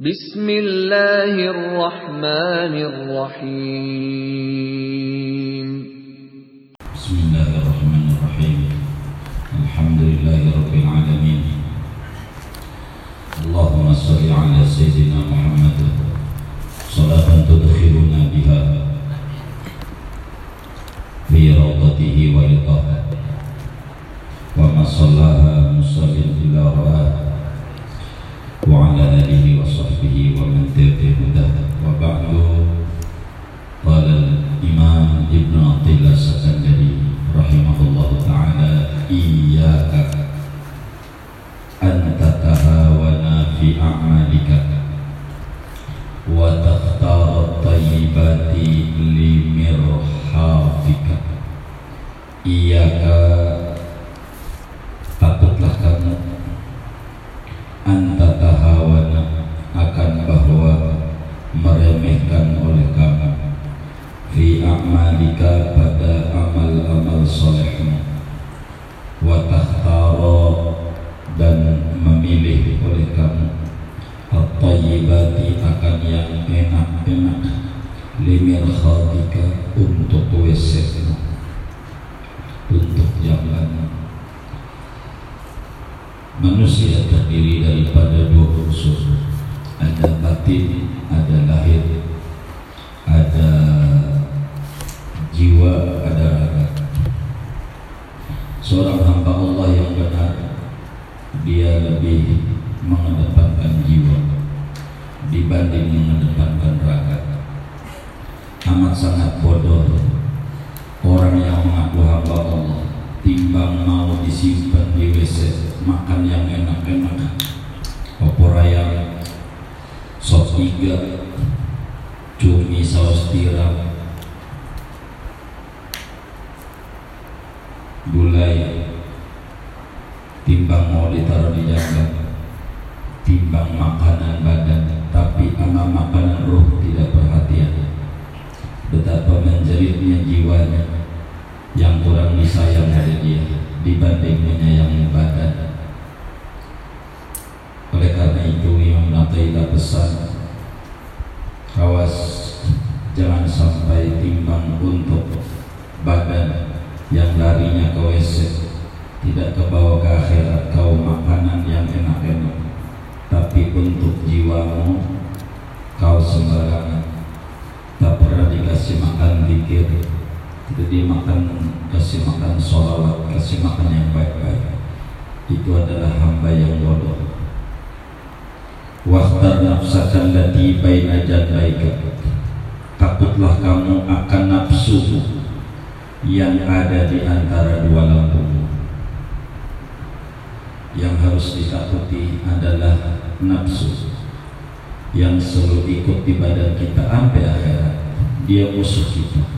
بسم الله الرحمن الرحيم. بسم الله الرحمن الرحيم. الحمد لله رب العالمين. اللهم صل على سيدنا محمد. صلاة تدخلنا بها. في روضته ورضاه. وما صلاها مصل إلى رآه. Dikir jadi makan kasih makan sholawat kasih makan yang baik-baik. Itu adalah hamba yang bodoh. Wahtar nafsakan lati baina jadbaika Takutlah kamu akan nafsu yang ada di antara dua lambungmu Yang harus ditakuti adalah nafsu Yang selalu ikut di badan kita sampai akhirat. Dia musuh kita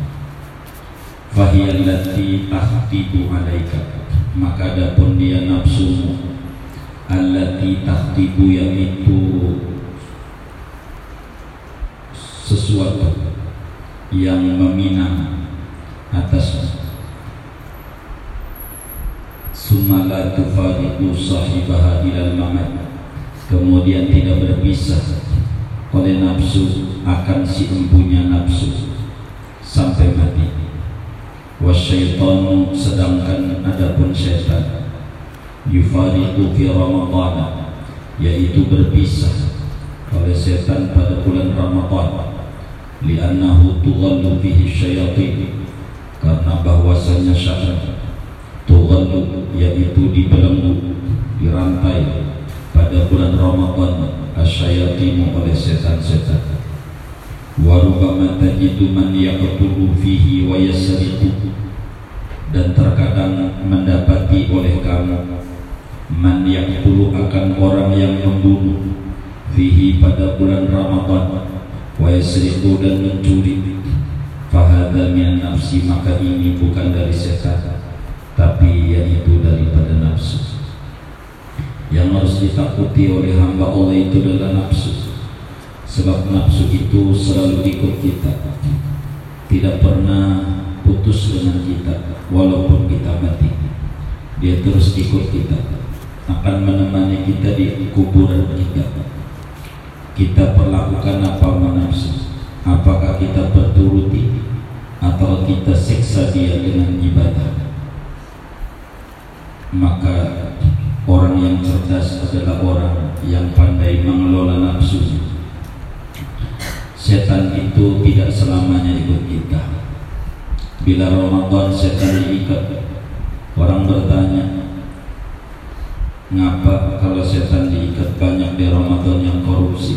fahiyallati tahtibu alaika. Maka adapun dia nafsumu. Allati tahtibu yaitu sesuatu yang meminang atas sumala tufariqu sahibaha ilal mamat. Kemudian tidak berpisah oleh nafsu akan si empunya nafsu sampai mati wasyaitanu sedangkan adapun syaitan yufariqu fi ramadhan yaitu berpisah oleh setan pada bulan Ramadhan li'annahu tughallu fihi syayatin karena bahwasanya syaitan tughallu yaitu dibelenggu dirantai pada bulan Ramadhan asyayatinu oleh setan-setan warubama tajidu man yaqtulu fihi wa yasriqu dan terkadang mendapati oleh kamu man yaqtulu akan orang yang membunuh fihi pada bulan Ramadan wa yasriqu dan mencuri. Fahadha min nafsi maka ini bukan dari setan tapi yaitu daripada nafsu. Yang harus ditakuti oleh hamba Allah itu adalah nafsu sebab nafsu itu selalu ikut kita. Tidak pernah putus dengan kita walaupun kita mati. Dia terus ikut kita akan menemani kita di kuburan kita. Kita perlakukan apa nafsu apakah kita berturuti atau kita seksa dia dengan ibadah? Maka orang yang cerdas adalah orang yang pandai mengelola nafsu setan itu tidak selamanya ikut kita. Bila Ramadan setan diikat orang bertanya ngapa kalau setan diikat banyak di Ramadan yang korupsi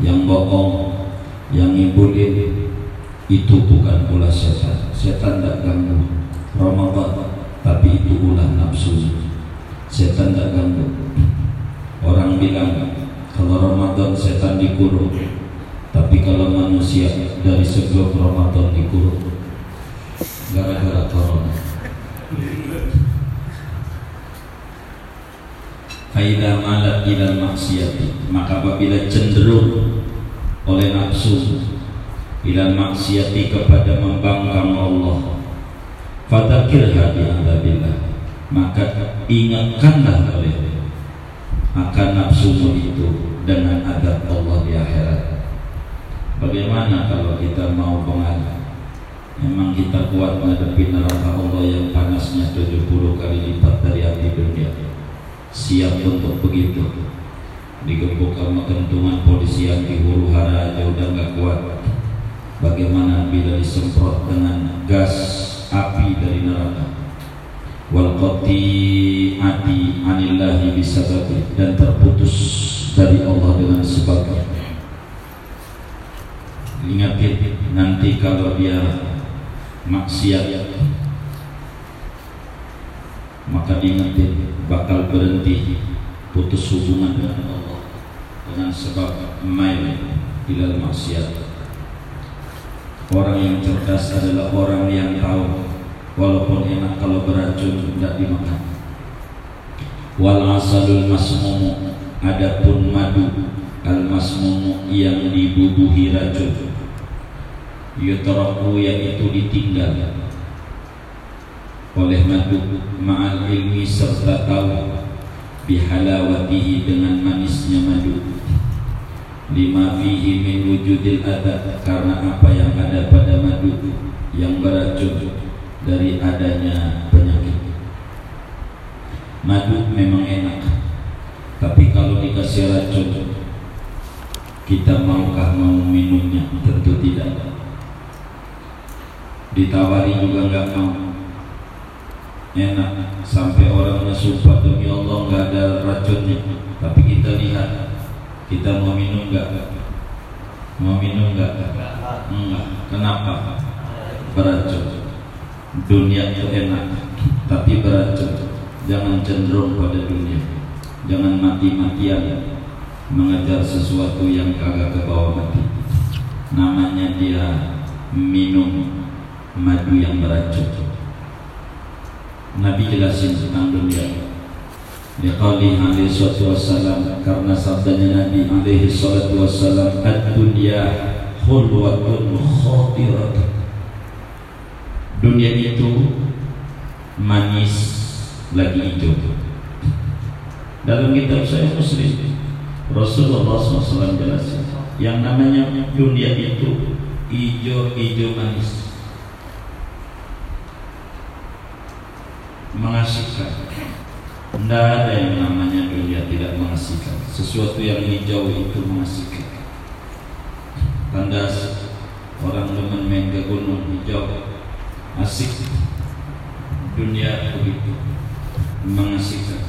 yang bohong yang ngibulin? Itu bukan ulah setan. Setan tidak ganggu Ramadan tapi itu ulah nafsu. Setan tidak ganggu. Orang bilang kalau Ramadan setan dikurung tapi kalau manusia dari sebelum Ramadan dikurung gara-gara corona. Faida malat ilal maksiat Maka apabila cenderung oleh nafsu Ilal maksiati kepada membangkang Allah Fadakirha bi'adabillah Maka ingatkanlah oleh akan nafsumu itu dengan adab Allah di akhirat Bagaimana kalau kita mau pengajar? Memang kita kuat menghadapi neraka Allah yang panasnya 70 kali lipat dari api dunia. Siap untuk begitu. Digebuk sama kentungan polisi yang di huru hara aja udah gak kuat. Bagaimana bila disemprot dengan gas api dari neraka? Wal ati anillahi bisababi Dan terputus dari Allah dengan sebabnya Ingatin nanti kalau dia maksiat maka diingetin bakal berhenti putus hubungan dengan Allah. Dengan sebab main dalam maksiat. Orang yang cerdas adalah orang yang tahu walaupun enak kalau beracun tidak dimakan. Wal asalul masmumu adapun madu al masmumu yang dibubuhi racun yutraku yaitu ditinggal. Oleh madu ma'al ilmi serta tahu bihalawatihi dengan manisnya madu. Lima fihi min wujudil adab karena apa yang ada pada madu yang beracun dari adanya penyakit. Madu memang enak tapi kalau dikasih racun kita maukah mau minumnya? Tentu tidak ditawari juga nggak mau. Enak sampai orangnya sumpah demi Allah nggak ada racunnya. Tapi kita lihat kita mau minum nggak? Mau minum nggak? Enggak. Kenapa? Beracun. Dunia itu enak tapi beracun. Jangan cenderung pada dunia. Jangan mati-matian mengejar sesuatu yang kagak ke bawah mati namanya dia minum madu yang beracun. Nabi jelasin tentang dunia. Liqali alaihi salatu wassalam karena sabdanya Nabi alaihi salatu wassalam ad-dunya khulwatun khatirat. Dunia itu manis lagi hijau. Dalam kitab saya Muslim Rasulullah SAW jelasin yang namanya dunia itu hijau-hijau manis mengasihkan. Tidak ada yang namanya dunia tidak mengasihkan. Sesuatu yang hijau itu mengasihkan. Tandas orang demen main ke gunung hijau asik. Dunia begitu mengasihkan.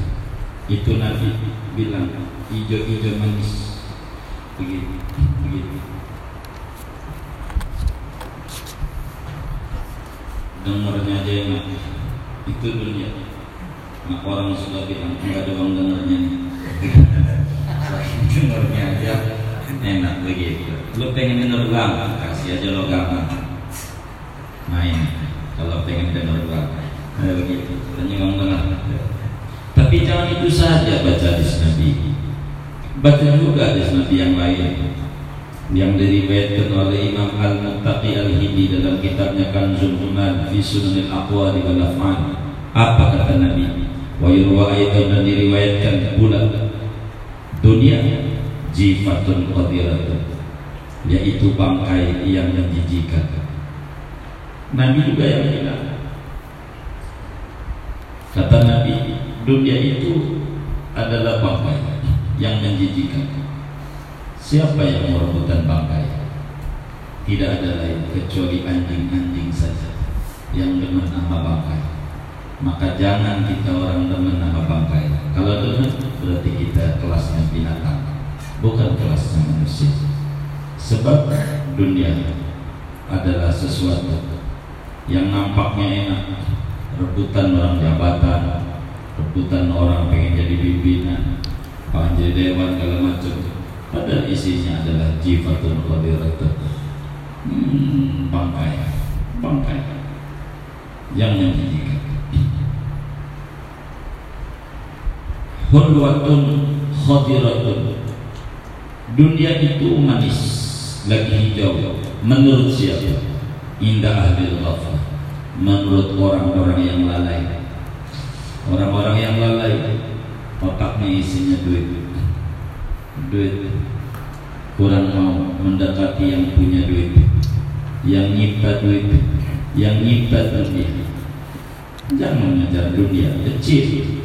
Itu Nabi bilang hijau-hijau manis. Begitu begitu. Dengarnya aja yang itu dunia nah, orang sudah bilang nggak ada uang dengarnya dengarnya aja. Enak begitu. Lu pengen denger uang kasih aja lo gampang main. Kalau pengen denger uang. Nah, begitu. Hanya uang dengar tapi jangan itu saja baca hadis Nabi. Baca juga hadis Nabi yang lain yang diriwayatkan oleh Imam Al-Muttaqi Al-Hindi dalam kitabnya Kanzul Umal fi Sunanil Aqwali wal Af'al. Apa kata Nabi? Wa yurwa dan diriwayatkan pula dunia jifatun qadiratun yaitu bangkai yang menjijikan Nabi juga yang bilang kata Nabi dunia itu adalah bangkai yang menjijikan siapa yang merebutkan bangkai? Tidak ada lain kecuali anjing-anjing saja yang demen nama bangkai. Maka jangan kita orang demen nama bangkai. Kalau demen berarti kita kelasnya binatang bukan kelasnya manusia. Sebab dunia adalah sesuatu yang nampaknya enak. Rebutan orang jabatan rebutan orang pengen jadi pimpinan pengen jadi dewan segala macam padahal isinya adalah jifatul qadiratun. Hmm, bangkai. Bangkai. Yang menjadikan hulwatun khadiratun. Dunia itu manis lagi hijau. Menurut siapa? Indah ahli ghaflah menurut orang-orang yang lalai. Orang-orang yang lalai otaknya isinya duit duit. Kurang mau mendekati yang punya duit. Yang nyipta duit. Yang nyipta dunia. Jangan mengejar dunia kecil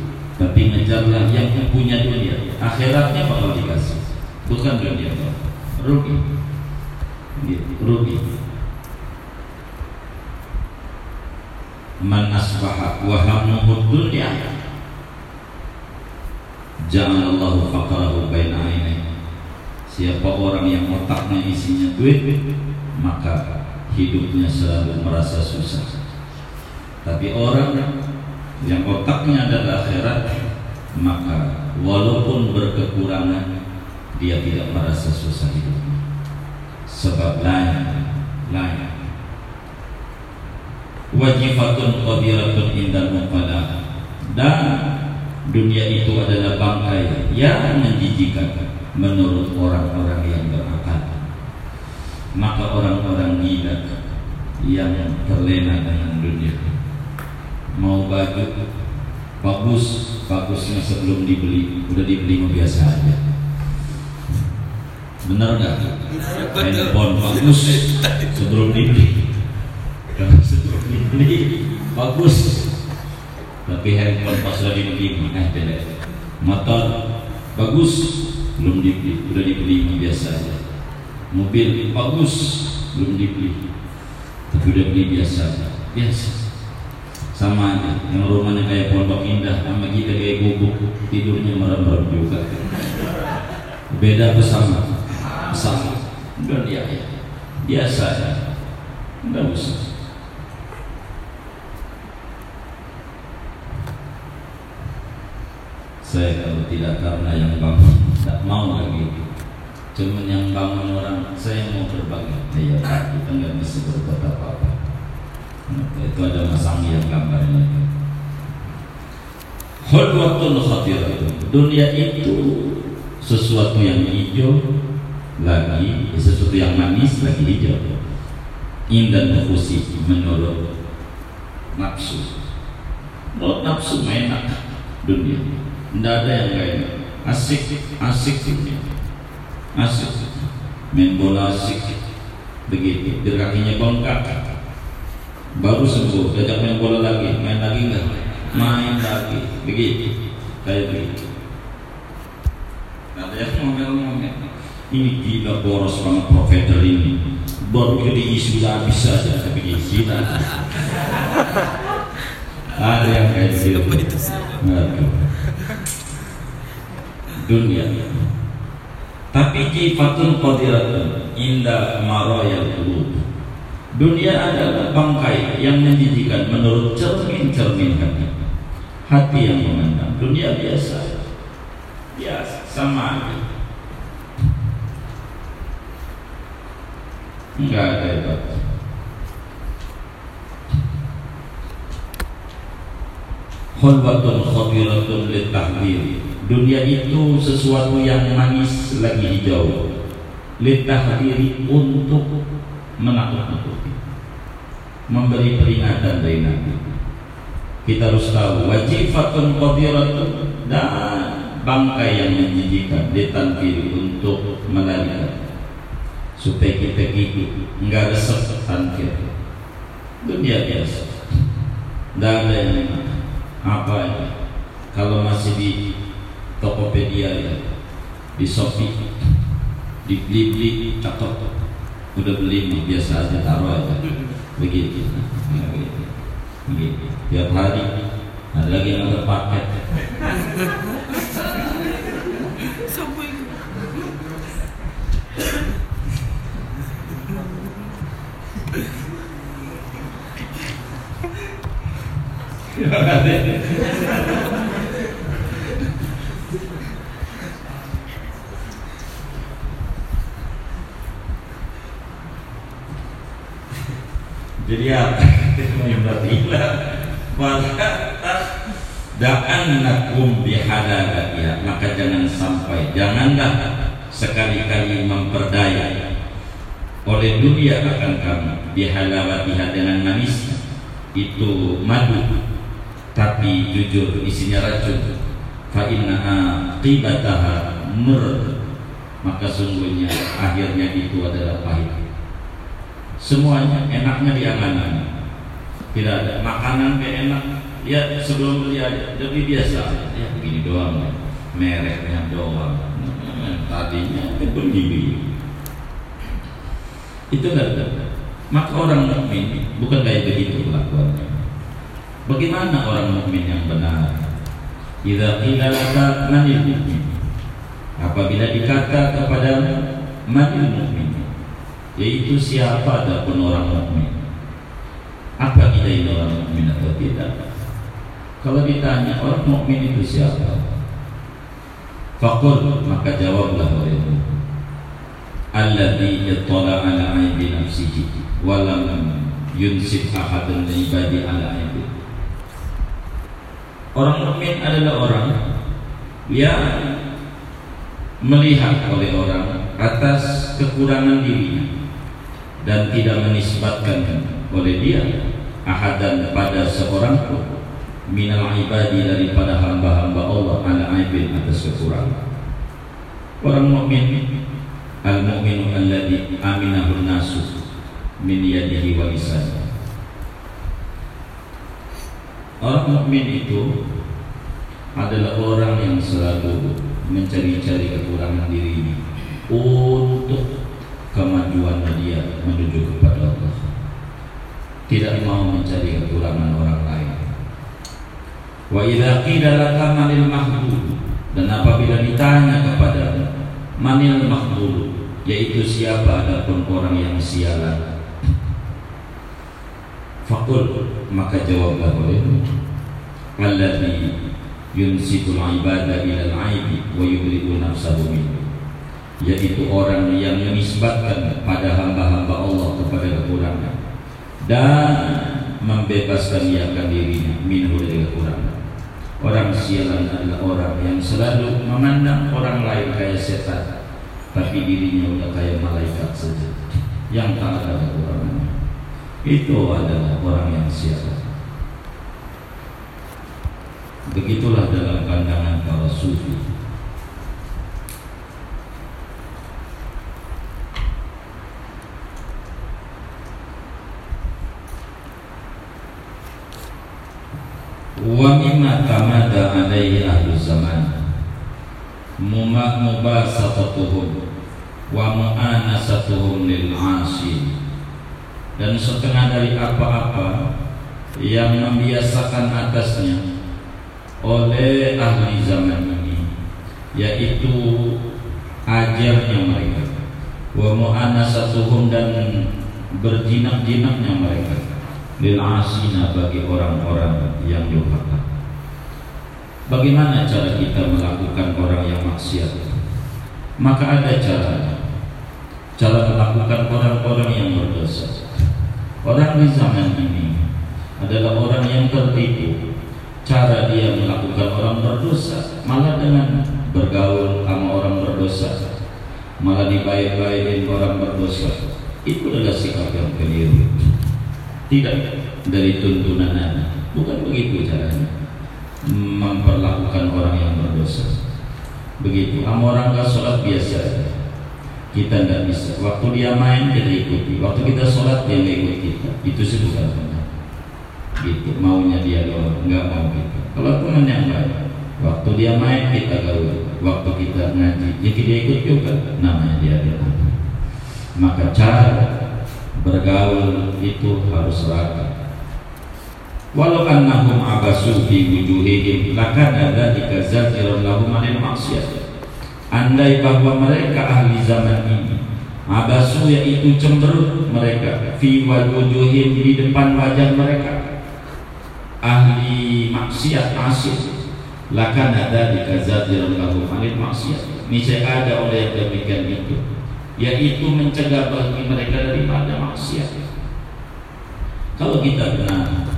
tapi ngejarlah yang punya dunia. Akhiratnya bakal dikasih. Bukan dunia rugi. Rugi. Man asbaha wa hammuhu dunya ja'alallahu faqrahu baina ainai siapa orang yang otaknya isinya duit maka hidupnya selalu merasa susah. Tapi orang yang otaknya adalah akhirat maka walaupun berkekurangan dia tidak merasa susah hidupnya. Sebab lain lain wajifatun qadiratun indal muqalah dan dunia itu adalah bangkai yang menjijikan menurut orang-orang yang berakal. Maka orang-orang gila yang terlena dengan dunia mau baju bagus bagusnya sebelum dibeli udah dibeli biasa aja. Benar nggak? Handphone bagus sebelum dibeli. Ini bagus tapi handphone pas sudah dibeli eh jelek motor bagus belum dibeli udah dibeli biasa aja. Mobil bagus belum dibeli tapi udah beli biasa biasa. Sama aja yang rumahnya kayak pondok indah sama kita kayak gubuk tidurnya merem-merem juga. Beda bersama. Sama udah dia biasa aja. Nggak usah saya kalau tidak karena yang bangun tidak mau lagi cuma yang bangun orang saya mau berbagi. Ya kita nggak bisa berbuat apa-apa. Itu ada masang yang gambarnya Hulwatun khatiratun Dunia itu sesuatu yang hijau lagi sesuatu yang manis lagi hijau. Indah nufusi menurut nafsu. Menurut nafsu enak dunia tidak ada yang lain. Asik, asik, asik. Main bola asik. Begitu. Biar kakinya bengkak. Baru sembuh. Jajak main bola lagi. Main lagi enggak? Main lagi. Begitu. Kayak begitu. Ada yang ngomel-ngomel. Ini gila boros banget profeter ini. Baru jadi isu habis saja tapi gila. Ada yang kayak gitu. Dunia. Tapi jifatun qadiratun inda marayal qulub. Dunia adalah bangkai yang menjijikan menurut cermin-cermin hati hati yang memandang dunia biasa. Biasa sama aja. Enggak ada hebat. Hulwatun khadiratun litahdiri Dunia itu sesuatu yang manis lagi hijau. Litahdiri untuk menakut-nakuti. Memberi peringatan dari Nabi. Kita harus tahu Wajifatun qadiratun Dan bangkai yang menjijikan ditampil untuk melarikan. Supaya kita ikut nggak resep tampil dunia biasa. Tidak ada yang apa ini? Kalau masih di Tokopedia ya. Di Shopee di beli-beli cakep udah beli mah biasa aja taruh aja. Begitu nah, begitu begitu tiap hari. Ada lagi yang ada paket. Jadi apa? Yang berarti Da'an nakum bihalalatiha Maka jangan sampai Janganlah sekali-kali memperdaya Oleh dunia akan kamu Bihalalatiha dengan manis Itu madu. Tapi jujur isinya racun. Fa'innaha qibataha mur Maka sungguhnya akhirnya itu adalah pahit Semuanya enaknya di angan Tidak ada makanan kayak enak. Ya sebelum beli aja Jadi biasa. Ya begini doang. Mereknya doang. Tadinya itu begini. Itu enggak ada. Maka orang mukmin bukan kayak begitu kelakuannya. Bagaimana orang mukmin yang benar? Idza qila laka manil mukmin. Apabila dikata kepada manil mukmin yaitu siapa adapun orang mukmin. Apa kita ini orang mukmin atau tidak? Kalau ditanya orang mukmin itu siapa? Fakul maka jawablah olehmu Alladhi yattala ala aibi nafsihi Walam yunsib ahadun ibadi ala aibi Orang mukmin adalah orang yang melihat oleh orang atas kekurangan dirinya dan tidak menisbatkan oleh dia ahadan pada seorang pun minal ibadi daripada hamba-hamba Allah ala aibin atas kekurangan. Orang mukmin al mu'minu alladhi aminahu nasu min yadihi wa lisanah orang mukmin itu adalah orang yang selalu mencari-cari kekurangan dirinya untuk kemajuan dia menuju kepada Allah. Tidak mau mencari kekurangan orang lain. Wa idza qila laka manil mahdud dan apabila ditanya kepada manil mahdud yaitu siapa? Adapun orang yang sialan. Fakul maka jawablah olehmu Alladhi yunsikul ibadah ilal aibi wa yubriku nafsahu minhu yaitu orang yang menisbatkan pada hamba-hamba Allah kepada kekurangan dan membebaskan ia akan dirinya minhu dari kekurangan. Orang sialan adalah orang yang selalu memandang orang lain kayak setan, tapi dirinya udah kayak malaikat saja yang tak ada kekurangan. Itu adalah orang yang sialan. Begitulah dalam pandangan para sufi. Wa mimma tamada alaihi ahlu zaman. Mubasatatuhum wa mu'anasatuhum lil asi dan setengah dari apa-apa yang membiasakan atasnya oleh ahli zaman ini yaitu ajarnya mereka. Wa mu'anasatuhum dan berjinak-jinaknya mereka lil asina bagi orang-orang yang durhaka. Bagaimana cara kita melakukan orang yang maksiat? Maka ada cara. Cara melakukan orang-orang yang berdosa. Orang di zaman ini adalah orang yang tertipu. Cara dia melakukan orang berdosa malah dengan bergaul sama orang berdosa, malah dibaik-baikin orang berdosa. Itu adalah sikap yang keliru tidak. Dari tuntunan Nabi bukan begitu caranya. Memperlakukan orang yang berdosa. Begitu. Sama orang nggak sholat biasa kita nggak bisa. Waktu dia main kita ikuti. Waktu kita sholat dia nggak ikut kita. Itu sih bukan benar. Gitu. Maunya dia doang. Nggak mau kita. Kalau teman yang baik waktu dia main kita gaul waktu kita ngaji ya kita ikut juga. Namanya dia dia maka cara bergaul itu harus rata walau annahum abasu fi wujuhihim lakana dzalika zakiran lahum anil maksiat. Andai bahwa mereka ahli zaman ini abasu yaitu cemberut mereka fi wujuhihim di depan wajah mereka. Ahli maksiat asik lakana dzalika zakiran lahum anil maksiat. Niscaya ada oleh demikian itu yaitu mencegah bagi mereka daripada maksiat. Kalau kita benar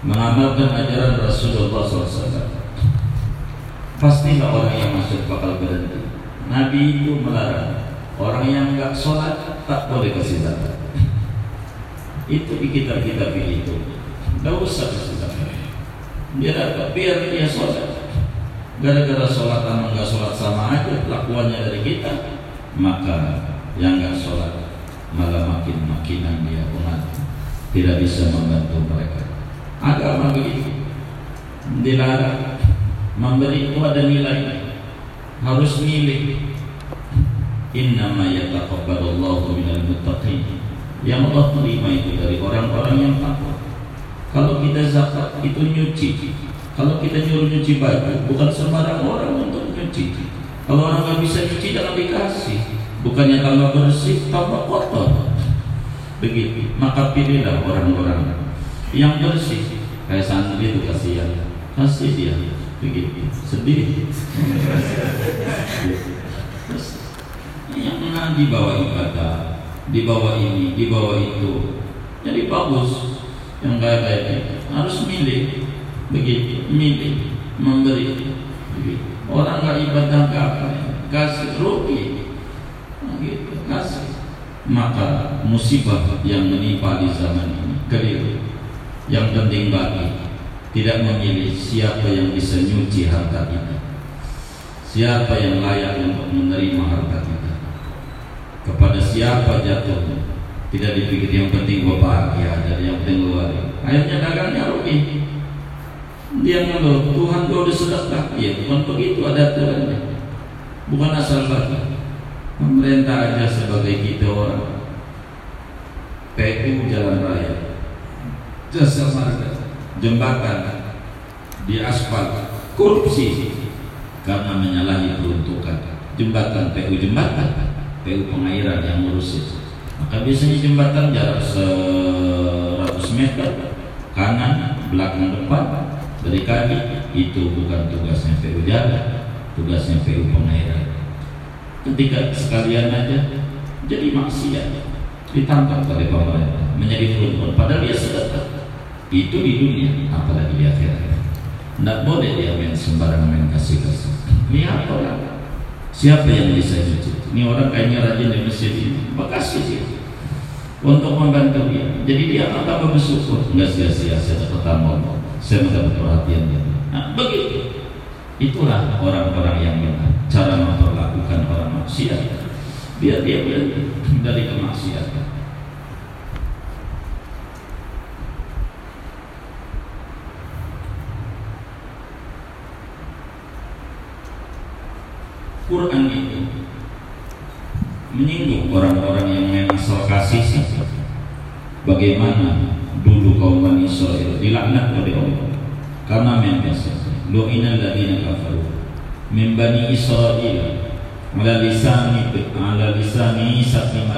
mengamalkan ajaran Rasulullah SAW pastilah orang yang masuk bakal berhenti. Nabi itu melarang. Orang yang nggak sholat tak boleh kasih itu di kita kita itu. Nggak usah kasih zakat. Biar biar dia sholat. Gara-gara sholat sama nggak sholat sama aja lakuannya dari kita maka yang nggak sholat malah makin makinan dia umat. Tidak bisa membantu mereka. Agama begitu. Dilarang. Memberi itu ada nilai. Harus milik innama yataqabbalullahu minal muttaqin. Yang Allah terima itu dari orang-orang yang takut kalau kita zakat itu nyuci. Kalau kita nyuruh nyuci baju bukan sembarang orang untuk nyuci. Kalau orang nggak bisa nyuci jangan dikasih bukannya tambah bersih tambah kotor. Begitu maka pilihlah orang-orang yang bersih. Kayak santri itu kasihan. Kasih dia. Begitu sedih. Yang di bawah ibadah di bawah ini di bawah itu. Jadi bagus. Yang kayak ini. Harus milik begitu milik memberi. Begitu. orang nggak ibadah apa kasih rugi maka musibah yang menimpa di zaman ini keliru. Yang penting bagi tidak memilih siapa yang bisa nyuci harta kita. Siapa yang layak untuk menerima harta kita. Kepada siapa jatuh tidak dipikir yang penting gue bahagia aja yang penting luar. Akhirnya dagangnya rugi. Dia ngeluh Tuhan gue udah sedekah ya bukan begitu ada aturannya bukan asal bagi pemerintah aja sebagai kita orang. PU jalan raya. Jasa marga, jembatan. Di aspal, korupsi. Karena menyalahi peruntukan. Jembatan PU jembatan. PU pengairan yang ngurus itu maka biasanya jembatan jarak 100 meter. Kanan belakang depan. Dari kaki. Itu bukan tugasnya PU jalan. Tugasnya PU pengairan ketika sekalian aja jadi maksiat. Ditangkap oleh pemerintah menjadi korban padahal dia sedekah itu di dunia apalagi di akhirat. Tidak boleh dia main sembarang main kasih kasih lihat orang. Siapa yang bisa cuci ini orang kayaknya rajin di masjid ini. Makasih dia untuk membantu dia. Jadi dia akan bersyukur? Nggak sia-sia saya dapat tamu saya mendapat perhatian dia. Nah begitu. Itulah orang-orang yang benar cara memperlakukan orang maksiat biar dia berhenti dari kemaksiatan. Quran itu menyinggung orang-orang yang so kasih bagaimana dulu kaum Bani Israel dilaknat oleh Allah? Karena memang lu'inal ladina kafaru min Bani Israel ala lisani ala lisani Isa bin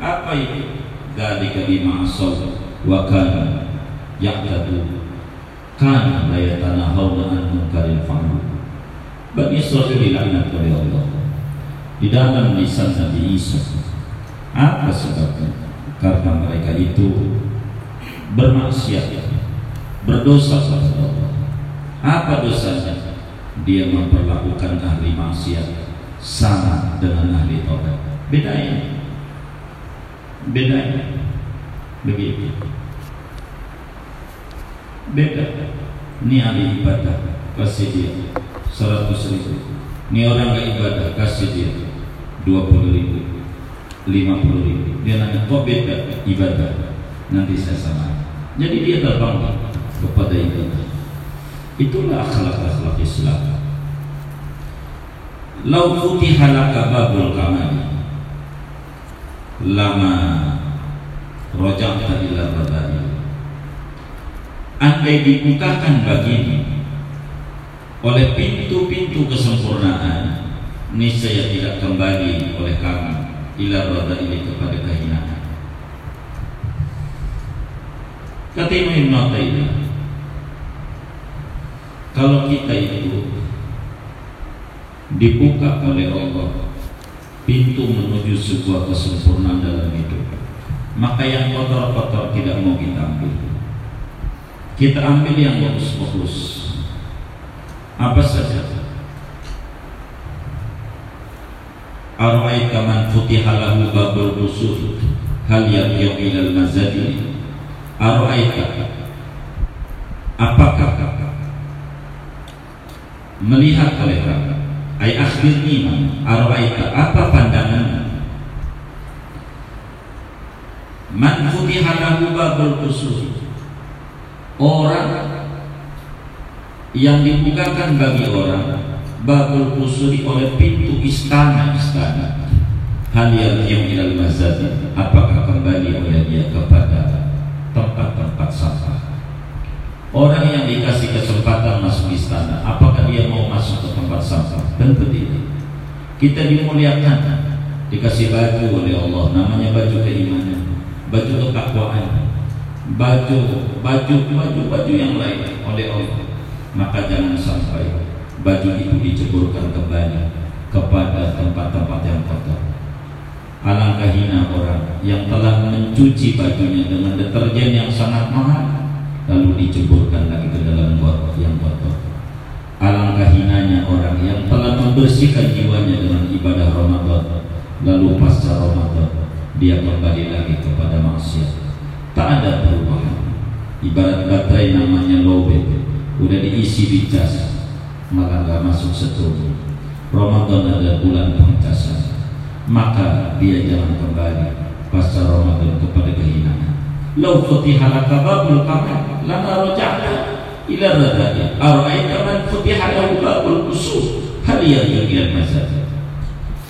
apa itu dalika bima asaw wa kana ya'tadu kana la yatanahawna an munkaril fa'al Bani Israel dilaknat oleh Allah di dalam lisan Nabi Isa. Apa sebabnya? Karena mereka itu bermaksiat, berdosa kepada Allah. Apa dosanya? Dia memperlakukan ahli maksiat sama dengan ahli taubat. Bedanya, bedanya begitu. Beda. Ini ahli ibadah, kasih dia seratus ribu. Ini orang gak ibadah. Kasih dia dua puluh ribu lima puluh ribu. Dia nanya kok beda ibadah? Nanti saya sama jadi dia terbang kepada ibadah itulah akhlak-akhlak Islam. Lau futiha laka babul kamali lama roja'ta ila radai andai dibukakan bagimu oleh pintu-pintu kesempurnaan niscaya tidak kembali oleh kami ila rada ini kepada kehinaan kata Imam Ibn kalau kita itu dibuka oleh Allah pintu menuju sebuah kesempurnaan dalam hidup maka yang kotor-kotor tidak mau kita ambil. Kita ambil yang bagus-bagus. Apa saja? Ara'aita man futiha lahu babul usul hal yarji'u ila al-mazadi Ara'aita. Apakah melihat oleh kamu. Ay akhbirni ara'aita apa pandangan man futiha lahu babul orang yang dibukakan bagi orang babul kusuri oleh pintu istana-istana. Hal yang ilal mazadi apakah kembali oleh dia kepada tempat-tempat sampah? Orang yang dikasih kesempatan masuk istana mau sampah tentu tidak kita dimuliakan. Dikasih baju oleh Allah. Namanya baju keimanan. Baju ketakwaan. Baju baju baju baju yang lain oleh Allah. Maka jangan sampai baju itu diceburkan kembali kepada tempat-tempat yang kotor. Alangkah hina orang yang telah mencuci bajunya dengan deterjen yang sangat mahal lalu diceburkan lagi ke dalam got yang kotor. Alangkah hinanya orang yang telah membersihkan jiwanya dengan ibadah Ramadan lalu pasca Ramadan dia kembali lagi kepada maksiat. Tak ada perubahan. Ibarat baterai namanya lowbat udah diisi di jas maka nggak masuk setrum Ramadan adalah bulan pencasan maka dia jangan kembali pasca Ramadan kepada kehinaan lau futiha laka babul kamal lama roja'ta ila radadi ara'aita man futiha lahu babul usul hal yang ila mazad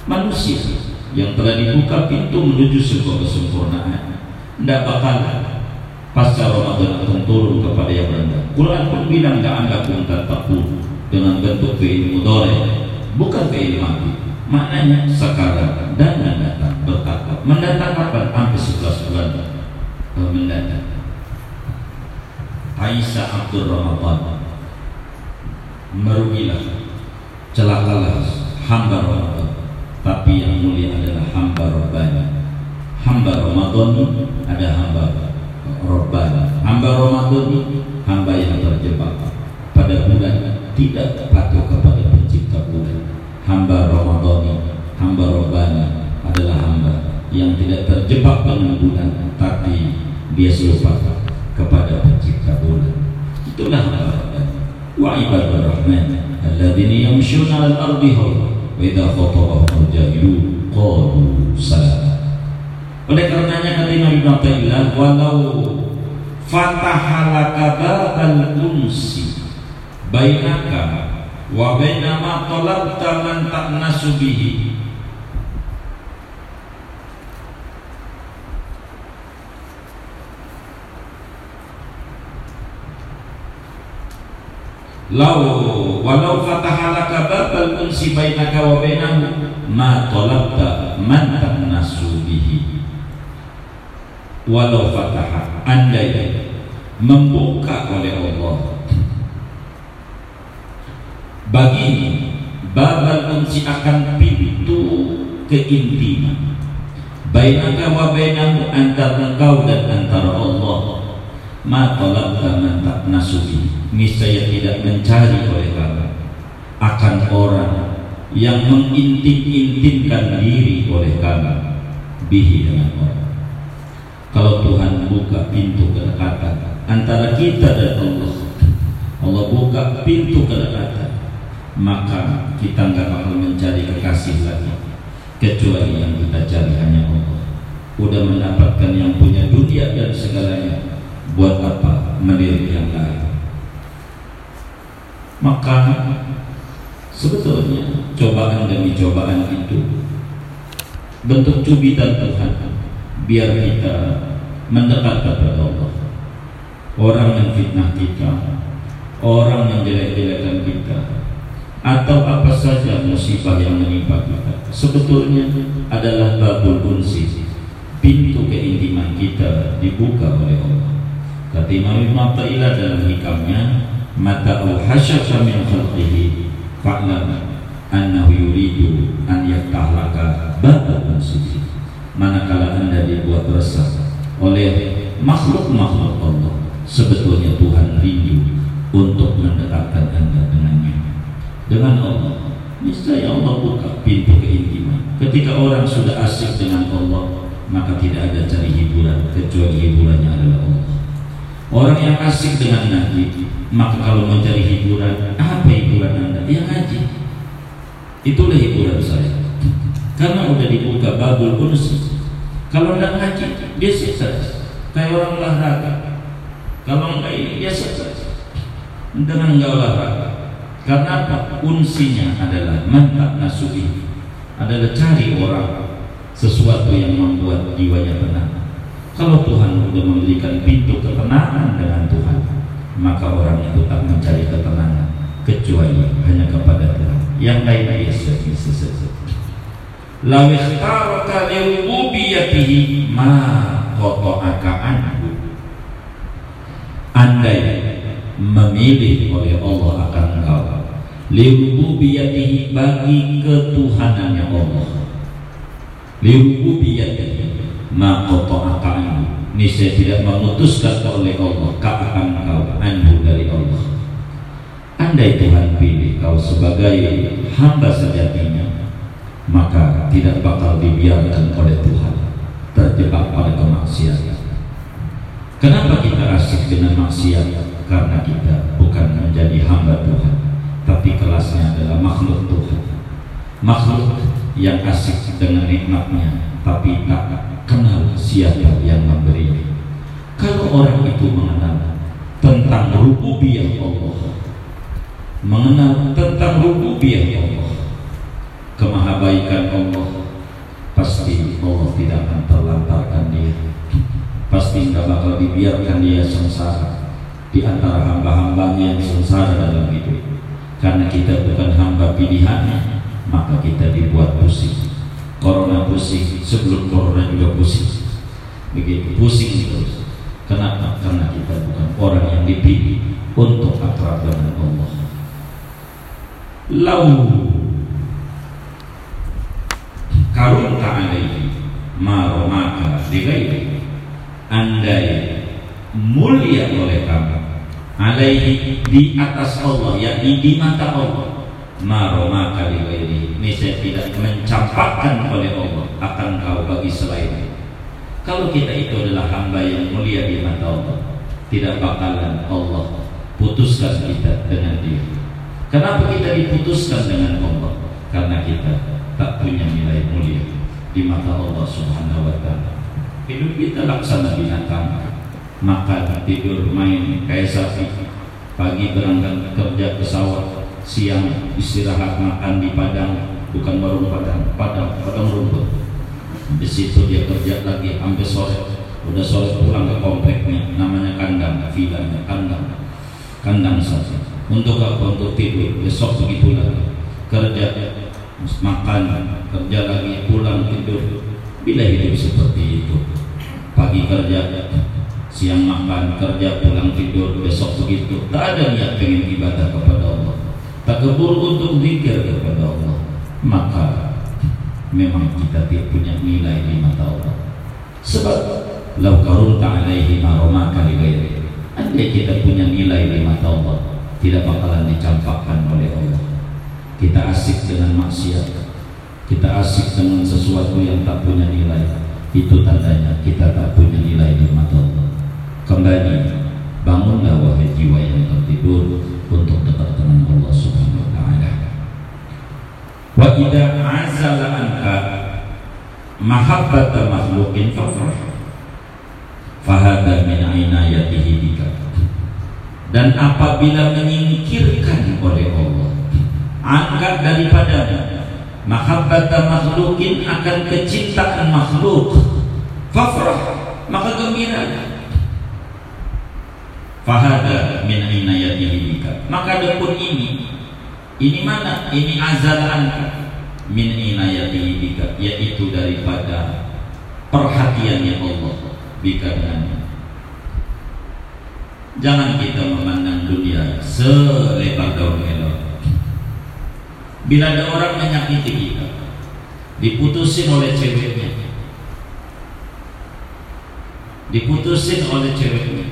manusia yang telah dibuka pintu menuju sebuah kesempurnaan tidak bakal pasca Ramadan akan turun kepada yang rendah. Quran pun bilang la'allakum tattaqun dengan bentuk fi'il mudhari bukan fi'il mati. Maknanya sekarang dan mendatang bertakwa. Mendatang kapan? Sampai 11 bulan mendatang. Aisyah Abdul Ramadan. Merugilah celakalah hamba Ramadan. Tapi yang mulia adalah hamba Rabbani hamba Ramadan ada hamba Rabbana. Hamba Ramadan hamba yang terjebak pada bulan tidak patuh kepada pencipta bulan. Hamba Ramadan hamba Rabbana adalah hamba yang tidak terjebak dengan bulan tapi dia selupa kepada pencipta bulan itulah hamba Rabbana wa rahman alladzina yamshuna al-ardi hawa wa idza khatabahum jahilun qalu salam. Oleh karenanya kata Imam Ibn Atta'illah walau fatahalaka babal unsi bainaka wa baina ma talabta man ta'nasu bihi Lau walau fatahalaka babal unsi bainaka wa bainahu ma talabta man ta'nasu bihi. Walau fatah andai membuka oleh Allah. Bagi babal unsi akan pintu keintiman. Bainaka wa bainahu antara engkau dan antara Allah ma talabta man nasubi niscaya tidak mencari oleh kamu akan orang yang mengintim-intimkan diri oleh kamu bihi dengan orang. Kalau Tuhan buka pintu kedekatan antara kita dan Allah Allah buka pintu kedekatan maka kita nggak bakal mencari kekasih lagi kecuali yang kita cari hanya Allah. Udah mendapatkan yang punya dunia dan segalanya buat apa? Melirik yang lain. Maka sebetulnya cobaan demi cobaan itu bentuk cubitan Tuhan biar kita mendekat kepada Allah. Orang yang fitnah kita orang yang jelek-jelekan kita atau apa saja musibah yang menimpa kita. Sebetulnya adalah babul unsi. Pintu keintiman kita dibuka oleh Allah kata Imam Ibn Atta'ila dalam hikamnya mata hasyasha min khalqihi fa'lam annahu yuridu an yaktahlaka babul unsi manakala anda dibuat resah oleh makhluk-makhluk Allah sebetulnya Tuhan rindu untuk mendekatkan anda dengannya. Dengan Allah niscaya Allah buka pintu keintiman. Ketika orang sudah asik dengan Allah maka tidak ada cari hiburan kecuali hiburannya adalah Allah orang yang asik dengan ngaji maka kalau mau cari hiburan apa hiburan anda? ya ngaji itulah hiburan saya. Karena udah dibuka babul unsi kalau anda ngaji biasa saja. Kayak orang olahraga. Kalau enggak biasa saja. Dengan enggak olahraga. Karena apa? Unsinya adalah mantak nasuhi. Adalah cari orang Sesuatu yang membuat jiwanya tenang Kalau Tuhan sudah memberikan pintu ketenangan dengan Tuhan Maka orang itu tak mencari ketenangan Kecuali hanya kepada Tuhan. Yang lain saja. Lau ikhtaraka liububiyatihi ma qata'aka anhu. Andai memilih oleh Allah akan engkau liububiyatihi bagi ketuhanannya Allah. Liububiyatihi ma qata'aka ini saya tidak memutuskan oleh Allah akan engkau anhu dari Allah andai Tuhan pilih kau sebagai hamba sejatinya maka tidak bakal dibiarkan oleh Tuhan terjebak pada kemaksiatan Kenapa kita asik dengan maksiat? Karena kita bukan menjadi hamba Tuhan, tapi kelasnya adalah makhluk Tuhan. Makhluk yang asik dengan nikmatnya, tapi tak kenal siapa yang memberi. Kalau orang itu mengenal tentang rububiyah Allah, mengenal tentang rububiyah Allah, kemahabaikan Allah, pasti Allah tidak akan terlantarkan dia. Pasti tidak bakal dibiarkan dia sengsara. Di antara hamba-hambanya yang sengsara dalam hidup. Karena kita bukan hamba pilihannya maka kita dibuat pusing corona pusing sebelum corona juga pusing. Begitu pusing terus. Kenapa? karena kita bukan orang yang dipilih untuk akrab dengan Allah. Lau karunta alaihi ma romaka dighairi andai mulia oleh kamu alaihi di atas Allah yakni di mata Allah maroma kali ini saya tidak mencampakkan oleh Allah akan kau bagi selain. Kalau kita itu adalah hamba yang mulia di mata Allah tidak bakalan Allah putuskan kita dengan dia. Kenapa kita diputuskan dengan Allah? Karena kita tak punya nilai mulia di mata Allah subhanahu wa ta'ala. Hidup kita laksana binatang makan tidur main sapi pagi berangkat kerja pesawat siang istirahat makan di padang bukan warung padang padang padang rumput. Di situ dia kerja lagi sampai sore. Udah sore pulang ke kompleknya namanya kandang vilanya kandang. Kandang saja. Untuk apa? Untuk tidur. Besok begitu lagi kerja makan kerja lagi pulang tidur. Bila hidup seperti itu? Pagi kerja siang makan kerja pulang tidur besok begitu. Tak ada niat pengen ibadah kepada Allah tak kebur untuk zikir kepada Allah. Maka memang kita tidak punya nilai di mata Allah. Sebab lau karunta alaihi maroma kali gairi andai kita punya nilai di mata Allah tidak bakalan dicampakkan oleh Allah. Kita asik dengan maksiat. Kita asik dengan sesuatu yang tak punya nilai. Itu tandanya kita tak punya nilai di mata Allah. Kembali bangunlah wahai jiwa yang tertidur untuk dekat dengan Allah subhanahu wa ta'ala. Wa idza azala anka mahabbata makhluqin fafrah fahada min inayatihi bika. Dan apabila menyingkirkan oleh Allah angkat daripada mahabbata makhlukin akan kecintaan makhluk. Fafrah maka gembira fahada min bika maka adapun ini ini mana? Ini azalan min inayatihi bika yaitu daripada perhatiannya Allah bika dengannya. Jangan kita memandang dunia selebar daun melon bila ada orang menyakiti kita diputusin oleh ceweknya. Diputusin oleh ceweknya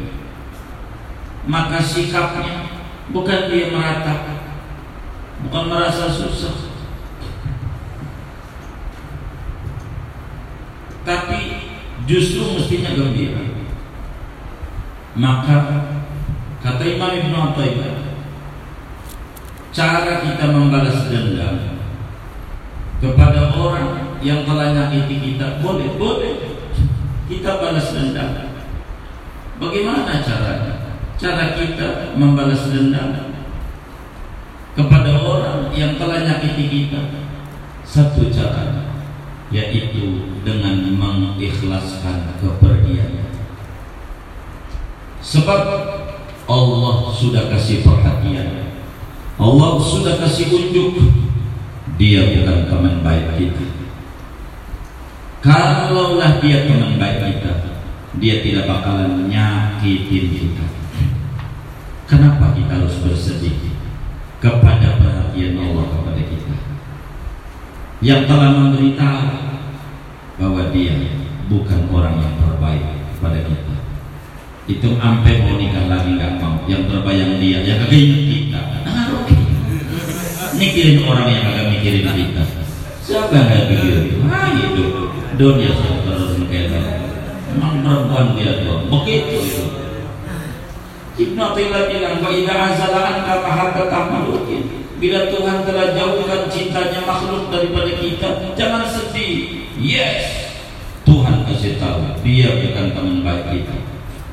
maka sikapnya bukan dia meratap bukan merasa susah. Tapi justru mestinya gembira. Maka kata Imam Ibn Attaibah cara kita membalas dendam kepada orang yang telah nyakiti kita boleh boleh. Kita balas dendam. Bagaimana caranya cara kita membalas dendam kepada orang yang telah nyakiti kita. Satu cara yaitu dengan mengikhlaskan kepergiannya sebab Allah sudah kasih perhatian. Allah sudah kasih unjuk. Dia bukan teman baik kita. Kalaulah dia teman baik kita dia tidak bakalan nyakitin kita kenapa kita harus bersedih kepada perhatian Allah kepada kita? Yang telah memberitahu bahwa dia bukan orang yang terbaik pada kita. Itu sampai mau nikah lagi nggak mau. Yang terbayang dia yang kagak kita. Mikirin orang yang kagak mikirin kita. Siapa yang kagak mikirin? Ah itu dunia sudah terus memang perempuan dia tuh begitu itu Ibnu Athaillah bilang wa idza azala anka makhluqin Bila Tuhan telah jauhkan cintanya makhluk daripada kita, jangan sedih. Yes, Tuhan kasih tahu dia bukan teman baik kita.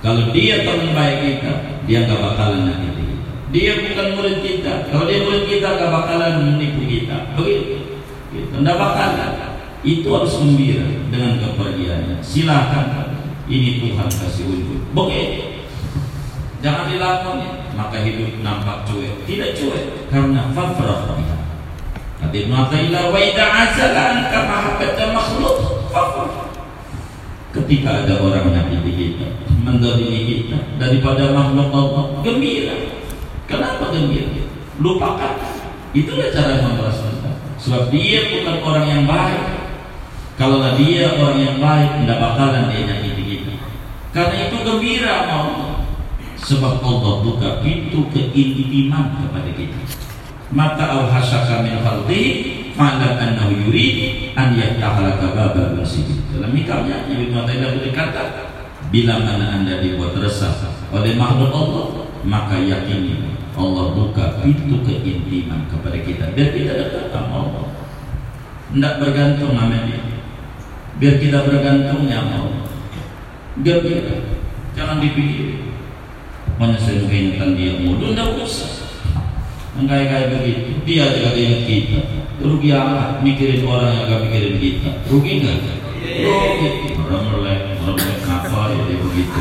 Kalau dia teman baik kita, dia gak bakalan nyakiti kita. Dia bukan murid kita. Kalau dia murid kita, gak bakalan menipu kita. Begitu. Gitu. Nggak bakalan. Itu harus gembira dengan kepergiannya. Silakan. Ini Tuhan kasih wujud. Begitu. Jangan dilakukan maka hidup nampak cuek. Tidak cuek karena fafrah biha. Kata Ibn Atta'illah wa idza azala anka mahabbata makhluk fafrah. Ketika ada orang menyakiti kita, mendolimi kita daripada makhluk Allah, gembira. Kenapa gembira? Lupakan. Itulah cara membalas. Sebab dia bukan orang yang baik. Kalau dia orang yang baik, tidak bakalan dia nyakiti kita. Karena itu gembira mau sebab Allah buka pintu keintiman kepada kita. Mata au hasaka min khalqihi fa'lam annahu yurid an yaftahalaka babal masjid. Dalam mikalnya Ibnu Taimiyah berkata bila mana anda dibuat resah oleh makhluk Allah maka yakini Allah buka pintu keintiman kepada kita. Biar kita dekat sama Allah. Tidak bergantung sama dia. Biar kita bergantungnya sama Allah. Gembira jangan dipikir ingatkan dia. Mudah tidak usah. Enggak kayak begitu. Dia juga ingat kita. Rugi amat mikirin orang yang gak mikirin kita. Rugi nggak? Rugi. Orang melek orang melek kenapa ya dia begitu?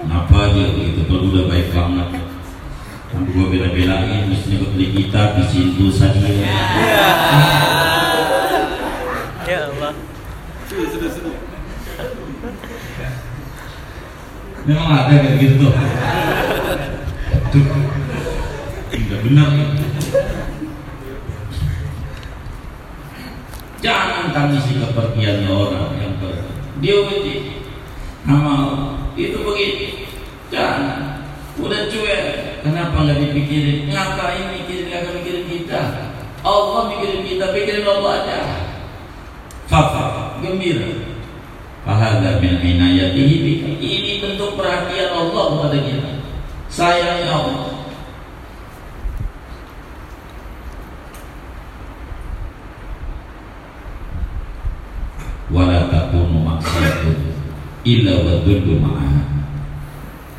Kenapa aja begitu? Kalau udah baik banget. Sampai gue bela-belain mestinya gue beli kita di situ saja. Ya Allah. Memang ada kayak gitu tuh. Tuh. Tidak benar. Jangan tangisi kepergian orang yang pergi. Dia uji amal itu begitu. Jangan. Udah cuek. Kenapa nggak dipikirin? Ngapain mikirin nggak mikirin kita? Allah mikirin kita, pikirin Allah aja. Fafa, gembira. Fahadha min inayatihi bika. Ini bentuk perhatian Allah kepada kita. Sayangnya Allah. Wala takunu maksiyatun illa wadullu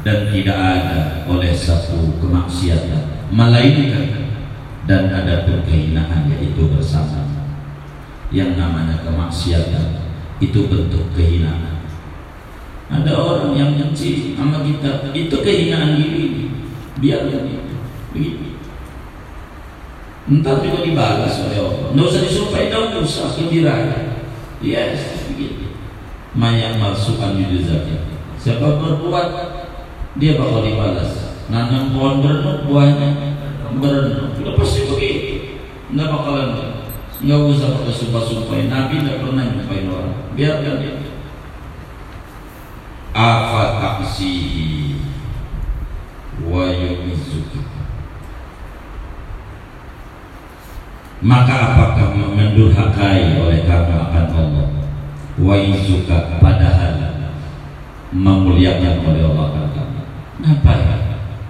dan tidak ada oleh satu kemaksiatan melainkan dan ada perkehinaan yaitu bersama yang namanya kemaksiatan itu bentuk kehinaan ada orang yang benci sama kita itu kehinaan diri biarkan itu begitu Entar juga dibalas oleh Allah. Nggak usah disumpah, tidak usah gembira. Yes, begitu. Maya malsukan yudhizaki. Siapa berbuat, dia bakal dibalas. Nanam pohon berenuk, buahnya berenuk. Udah pasti begitu. Nggak bakalan nggak usah pakai sumpah-sumpahin. Nabi nggak pernah nyumpahin orang. Biarkan dia. Apa taksihi wa yumizuki maka apakah mendurhakai oleh kamu akan Allah wa suka padahal memuliakan oleh Allah akan kamu ngapain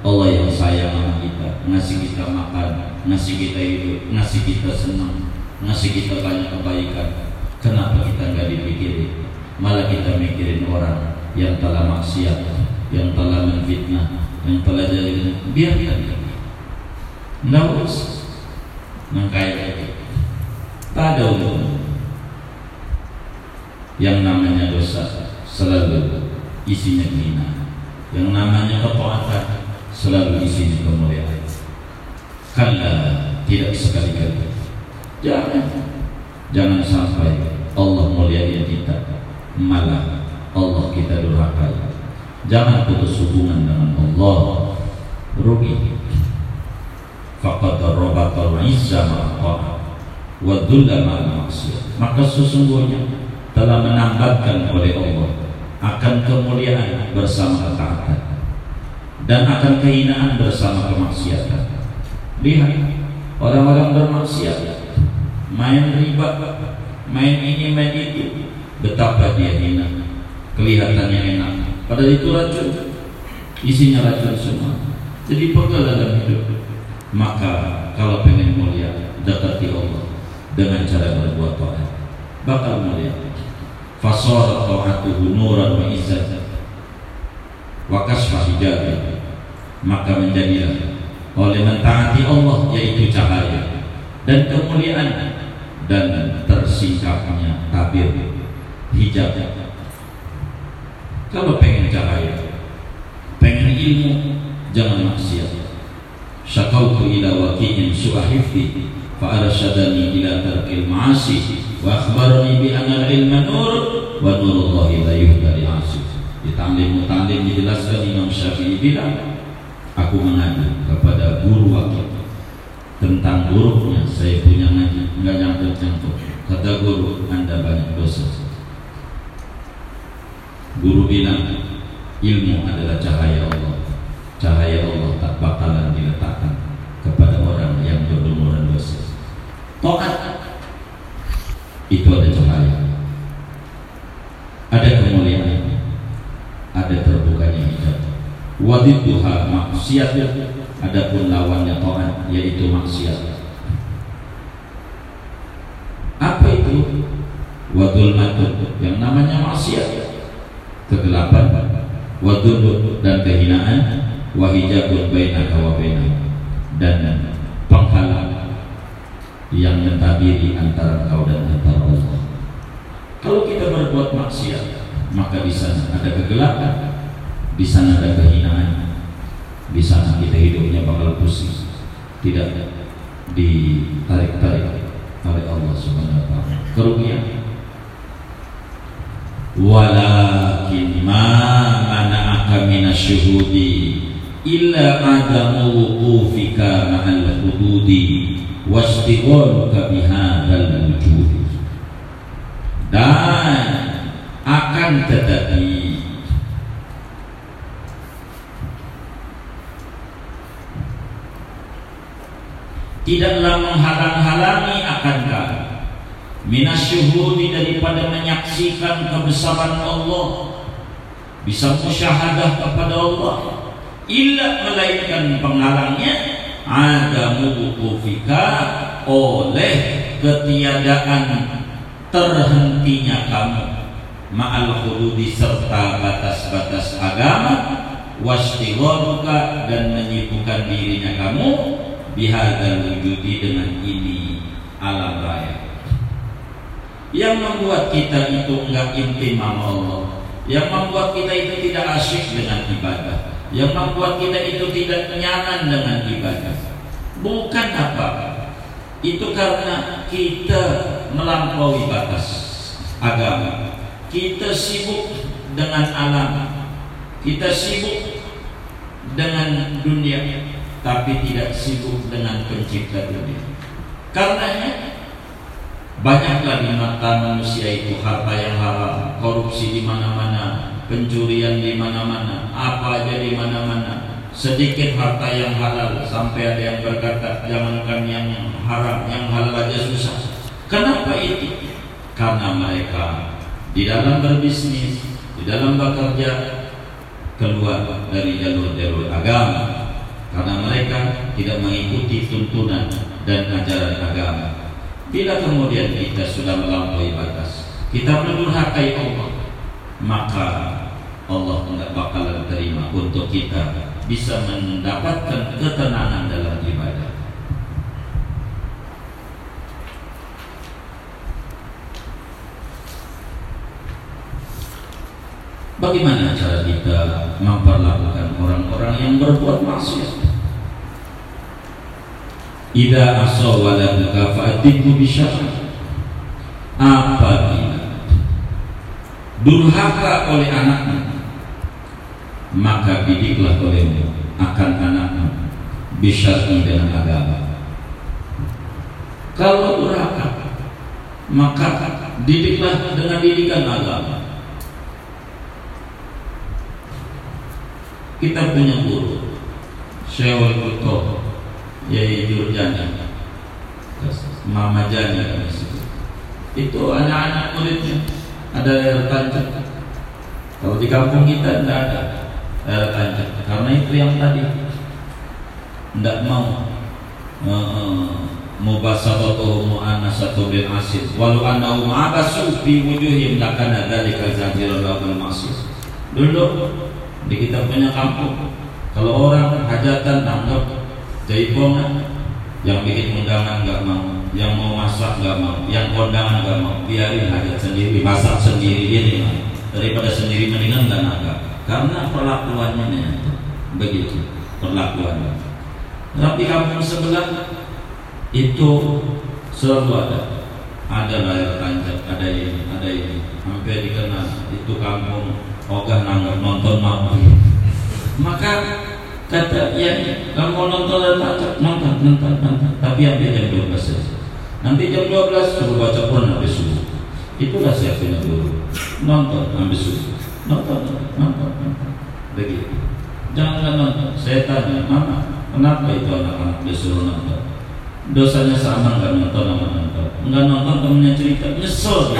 Allah yang sayang sama kita ngasih kita makan ngasih kita hidup ngasih kita senang ngasih kita banyak kebaikan. Kenapa kita nggak dipikirin? Malah kita mikirin orang yang telah maksiat yang telah menfitnah yang telah jadi biarkan nggak usah mengkait tak ada umum. Yang namanya dosa selalu isinya hina yang namanya ketaatan selalu isinya kemuliaan. Kala tidak sekali-kali jangan. Jangan sampai Allah muliakan kita malah Allah kita durhaka. Jangan putus hubungan dengan Allah. Rugi. Faqad rabatal izza ma'aqa wa dhulla ma'al maksiyah maka sesungguhnya telah menambahkan oleh Allah akan kemuliaan bersama ketaatan dan akan kehinaan bersama kemaksiatan. Lihat orang-orang bermaksiat main riba main ini main itu. Betapa dia hina. Kelihatannya enak padahal itu racun. Isinya racun semua. Jadi pegal dalam hidup. Maka kalau pengen mulia dekati Allah dengan cara berbuat taat bakal mulia. Fasara ta'atuhu nuran wa izzat. Wa kasfa hijabi. Maka menjadilah oleh mentaati Allah yaitu cahaya. Dan kemuliaan dan tersingkapnya tabir hijab. Kalau pengen cahaya pengen ilmu jangan maksiat. Syakautu ila waqi'in su'a hifdi fa arsyadani ila tarkil ma'asi wa akhbarani bi anna ilma nur wa nurullahi la yuhda li 'asi di tamlim mutamlim dijelaskan Imam Syafi'i bilang aku mengadu kepada guru wakil tentang buruknya saya punya ngaji enggak nyangkut nyangkut. Kata guru anda banyak dosa. Guru bilang ilmu adalah cahaya Allah. Cahaya Allah tak bakalan diletakkan kepada orang yang berlumuran dosa. Tokat. Itu ada cahaya, ada kemuliaan, ada terbukanya hijab. Wadidduha maksiat, adapun lawannya tokat yaitu maksiat. Apa itu? Wadul matun yang namanya maksiat, kegelapan, wadul dan kehinaan, wahijabun bainaka wa dan penghalang yang mentabiri antara kau dan antara Allah. Kalau kita berbuat maksiat, maka di sana ada kegelapan, di sana ada kehinaan, di sana kita hidupnya bakal pusing, tidak ditarik-tarik oleh Allah Subhanahu wa taala. Kerugian. Walakin ma mana'aka minasyuhudi illa adamu wuqufika ma'al hududi wastighaluka bihadzal wujud dan akan tetapi tidaklah menghalang-halangi akan kau minasyuhudi daripada menyaksikan kebesaran Allah. Bisa musyahadah kepada Allah. Illa melainkan penghalangnya ada wukufika oleh ketiadaan terhentinya kamu. Ma'al hududi serta batas-batas agama wastighaluka dan menyibukkan dirinya kamu bihadzal wujudi dengan ini alam raya. Yang membuat kita itu enggak intim sama Allah. Yang membuat kita itu tidak asyik dengan ibadah. Yang membuat kita itu tidak nyaman dengan ibadah. Bukan apa. Itu karena kita melampaui batas agama. Kita sibuk dengan alam. Kita sibuk dengan dunia tapi tidak sibuk dengan pencipta dunia. Karenanya banyaklah mata manusia itu harta yang haram korupsi di mana-mana pencurian di mana-mana apa aja di mana-mana. Sedikit harta yang halal sampai ada yang berkata jangankan yang haram yang halal aja susah. Kenapa itu? Karena mereka di dalam berbisnis di dalam bekerja keluar dari jalur-jalur agama karena mereka tidak mengikuti tuntunan dan ajaran agama. Bila kemudian kita sudah melampaui batas, kita mendurhakai Allah, maka Allah tidak bakalan terima untuk kita bisa mendapatkan ketenangan dalam ibadah. Bagaimana cara kita memperlakukan orang-orang yang berbuat maksiat? Ida asal waladuka fa'atiku bisyara Apabila Durhaka oleh anakmu Maka didiklah olehmu Akan anakmu Bisyari dengan agama. Kalau durhaka Maka didiklah dengan didikan agama Kita punya guru Syawal Kutoh Yai Jurjani Mama Jani itu anak-anak muridnya ada air tancap kalau di kampung kita tidak ada air tancap karena itu yang tadi. Tidak mau uh, mubasabatuhu mu'anasatu bil asid walau annahu ma'abasu fi wujuhim lakana dzalika zajiran lahul masir dulu di kita punya kampung. Kalau orang hajatan anggap jaipongan yang bikin undangan nggak mau yang mau masak nggak mau yang kondangan nggak mau biarin hajat sendiri masak sendiri dia nih daripada sendiri mendingan nggak naga karena perlakuannya nih begitu perlakuannya. Tapi kampung sebelah itu selalu ada. Ada layar tancap ada ini ada ini. Sampai dikenal itu kampung ogah nanggap nonton mau maka kata ya kamu mau nonton dan nonton nonton nonton. Tapi sampai jam 12 saja. Nanti jam 12 suruh baca Quran sampai subuh. Itulah siapnya dulu nonton sampai subuh. Nonton nonton nonton. Begitu. Jangan nonton. Saya tanya mama kenapa itu anak-anak disuruh nonton? Dosanya sama nggak nonton sama nonton. Nggak nonton temennya cerita. Nyesel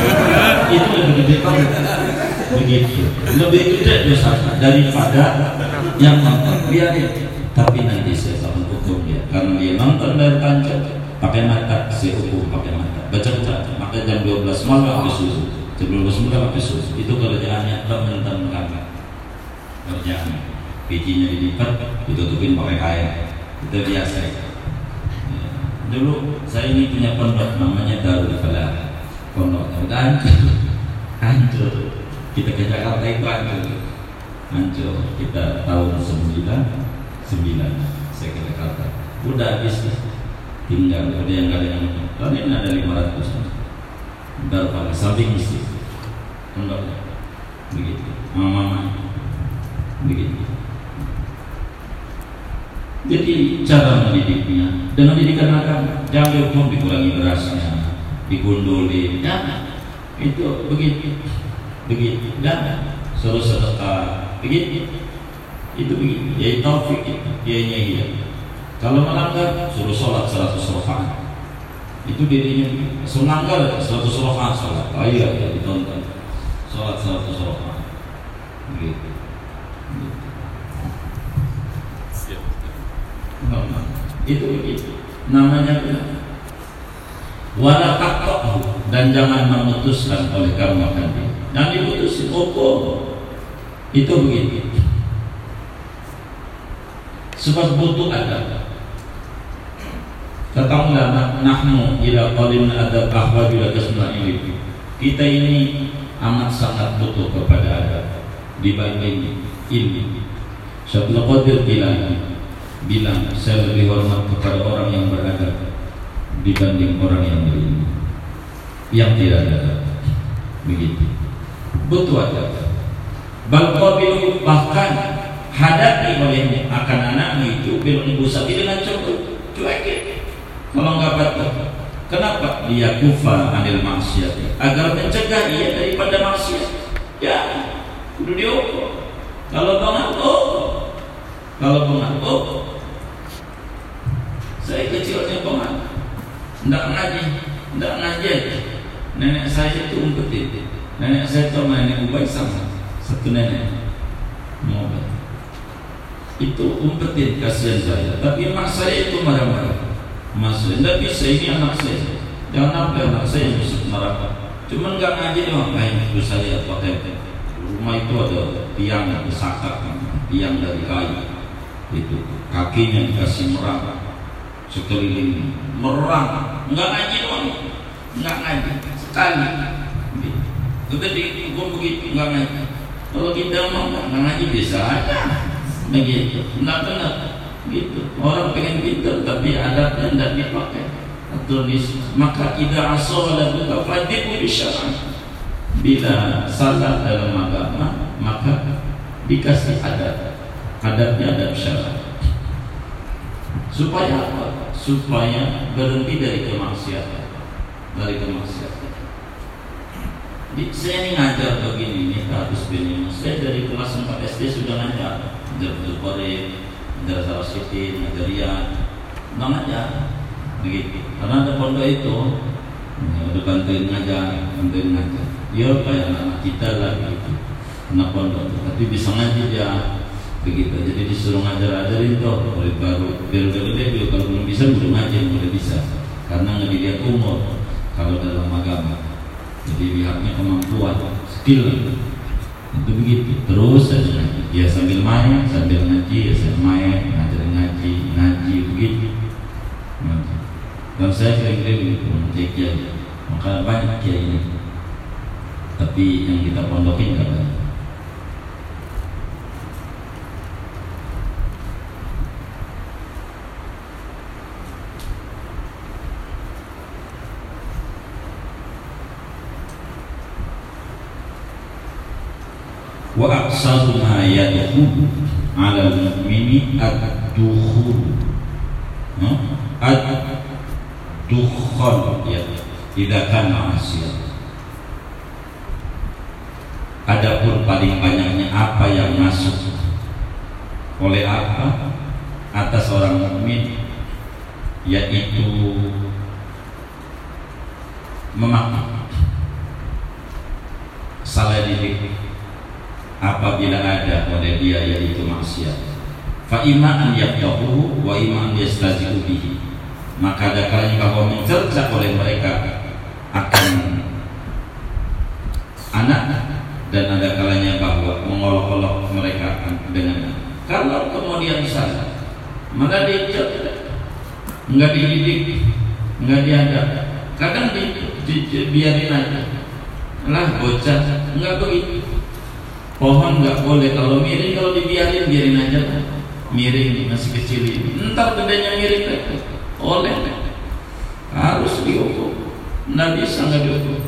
itu lebih gede begitu. Lebih gede dosa daripada yang nonton. Biarin tapi nanti saya tahu hukum dia. Karena dia nonton dari kancah pakai mata saya hukum pakai mata. Baca Quran maka jam 12 malam pakai susu. Jam 12 malam pakai susu. Itu kerjaannya. Teman-teman kakak kerjaannya. Bijinya dilipat ditutupin pakai kain itu biasa. Ya. dulu saya ini punya pondok namanya Darul Falah pondok hancur. Hancur kita ke Jakarta itu hancur hancur kita tahun 9 9 saya ke Jakarta udah habis tinggal ada yang ada yang tahun ini ada 500 berapa samping istri enggak. Begitu. Mama begitu. Jadi cara mendidiknya dengan didikan agama jangan dihukum dikurangi berasnya digunduli. Ya itu begitu begitu dan suruh sedekah. Begitu itu begitu ya taufik dia. Iya kalau melanggar suruh sholat 100 rakaat. Itu dirinya selanggar 100 rakaat sholat. Oh iya ya ditonton. Sholat 100 rakaat. Begitu. Itu begitu namanya wala dan jangan memutuskan oleh kamu akan dia. Jangan diputusin, oh, itu begitu. Sebab butuh adab. Katakanlah nahnu ila qalim adab ahwaj ila kasma'il. Kita ini amat sangat butuh kepada adab dibanding ilmu. Syaikhul Qadir bilang bilang saya lebih hormat kepada orang yang beradab dibanding orang yang berilmu yang tidak ada begitu butuh adab Balqabilu bahkan hadapi olehnya akan anakmu itu bil tapi dengan cukup cuekin. Kalau nggak batal kenapa? Dia kufa anil maksiat. Agar mencegah ia daripada maksiat. Ya kudu diukur. Kalau bangat oh. Kalau bangat oh. Saya kecilnya banget tidak ngaji. Tidak ngaji nenek saya itu umpetin nenek saya itu nenek ubay sama satu nenek. Mau itu umpetin kasihan saya. Tapi emak saya itu marah-marah. Mas saya. Tidak bisa ini anak saya. Jangan sampai anak saya masuk neraka cuman nggak ngaji doang kayak ibu saya pakai rumah itu ada tiang yang besakak tiang dari kayu. Itu kakinya dikasih merah. Sekeliling merang nggak ngaji doang nggak ngaji. Sekali itu di hukum begitu nggak ngaji kalau kita mau nggak ngaji bisa aja. Begitu. Nggak benar gitu. Orang pengen pintar tapi adabnya tidak dipakai tulis maka tidak asal dan buka fadibu bisyara bila salah dalam agama maka dikasih adab adabnya adab syarat. Supaya apa? Supaya berhenti dari kemaksiatan. Dari kemaksiatan saya ini ngajar begini ini harus begini. Saya dari kelas 4 SD sudah ngajar. Ngajar Abdul Qarim ngajar Sarasiti ngajar Riyad nggak ngajar begitu. Karena ada pondok itu ya, udah bantuin ngajar bantuin ngajar. Ya kayak anak-anak kita lah gitu. Anak pondok tapi bisa ngaji dia begitu. Jadi disuruh ngajar-ajarin tuh murid baru. Biar udah gede kalau belum bisa belum ngajar mulai bisa. Karena nggak dilihat umur kalau dalam agama jadi lihatnya kemampuan skill. Itu begitu. Terus saja ya sambil main sambil ngaji ya sambil main ngajar ngaji ngaji begitu. Dan saya kira-kira begitu menjadi kiai. Maka banyak kiai tapi yang kita pondokin nggak banyak wa aqsadu ma yadkhulu 'ala al-mu'mini ad-dukhul ad-dukhul ya tidak kana asiyah Adapun paling banyaknya apa yang masuk? Oleh apa? Atas orang mukmin yaitu memakai salah didik apabila ada pada dia yaitu maksiat. Fa iman yaqtahu wa iman yastazi'u bihi. Maka ada kalanya bahwa mencerca oleh mereka akan anak dan ada kalanya bahwa mengolok-olok mereka dengan kalau kemudian salah maka dia nggak dididik nggak diadab kadang di, di, biarin aja. Lah bocah nggak begitu pohon nggak boleh. Kalau miring kalau dibiarin biarin aja miring masih kecil ini. Ntar gedenya miring oleh. Harus diukur. Nggak bisa nggak diukur.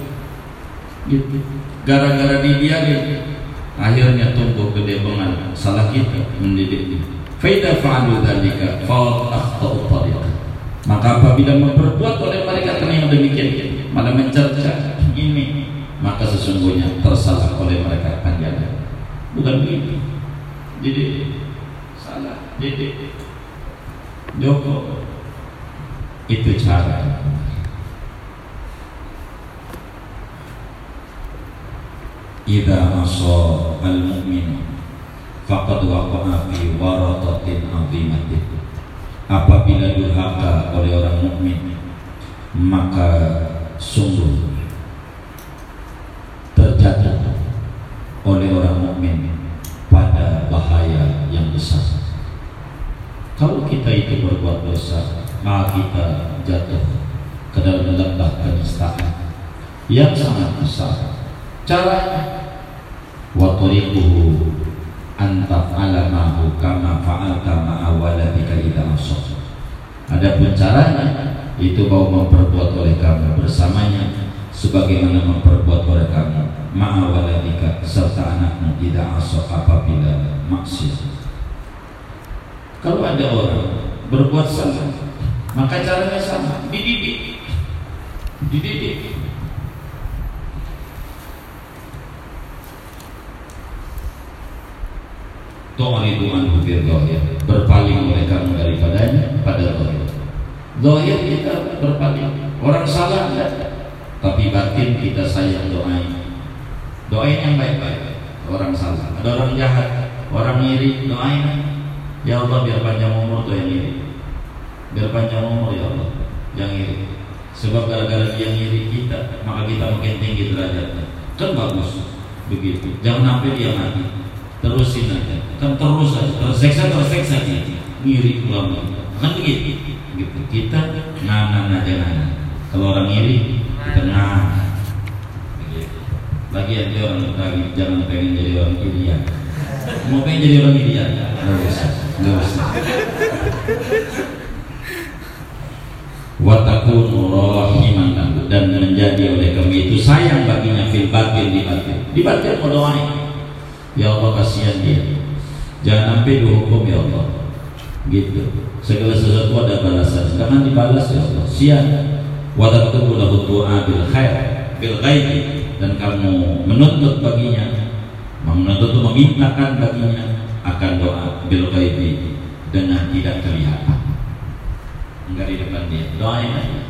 Gitu. Gara-gara dibiarin akhirnya tumbuh gede banget salah kita mendidik faida fa'alu dzalika fa akhtau tariq maka apabila memperbuat oleh mereka karena yang demikian. Malah mencerca. Ini maka sesungguhnya tersalah oleh mereka panjang bukan begitu. Jadi salah. Jadi Joko itu cara. Ida asa al-mu'min faqad waqa'a fi waratatin azimatin apabila durhaka oleh orang mukmin maka sungguh mukmin pada bahaya yang besar. Kalau kita itu berbuat dosa, maka kita jatuh ke dalam lembah kenistaan yang sangat besar. Caranya wa tariquhu an taf'alamahu kama fa'alta ma'a waladika idza asaf. Adapun caranya itu kau memperbuat oleh kamu bersamanya sebagaimana memperbuat oleh kamu ma'a waladika serta anakmu tidak asaf apabila maksiat. Kalau ada orang berbuat salah, maka caranya sama, dididik. Dididik. Tu'ridu anhu zahir Berpaling oleh kamu daripadanya pada zahir Zahir kita berpaling Orang salah enggak Tapi batin kita sayang doain Doain yang baik-baik. Orang salah. Ada orang jahat Orang iri doain. Ya Allah biar panjang umur tuh yang iri. Biar panjang umur ya Allah Yang iri. Sebab gara-gara dia ngiri kita Maka kita makin tinggi derajatnya. Kan bagus Begitu. Jangan sampai dia mati. Terusin aja. Kan terus aja Terseksa terseksa dia. Ngiri ulama Kan begitu. Gitu. Kita nganan aja nganan Kalau orang ngiri Kita nganan Lagi aja orang Betawi Jangan pengen jadi orang Irian Mau pengen jadi orang Irian Gak usah Gak usah Watakun rahiman lahu dan menjadi oleh kami itu sayang baginya fil batin di batin. Di batin mau doain. Ya Allah kasihan dia. Jangan sampai dihukum ya Allah. Gitu. Segala sesuatu ada balasan. Jangan dibalas ya Allah. Sian watakun lahu doa bil khair bil ghaibi dan kamu menuntut baginya menuntut memintakan baginya akan doa bil ghaibi dengan tidak kelihatan. Enggak di depan dia. Doain aja.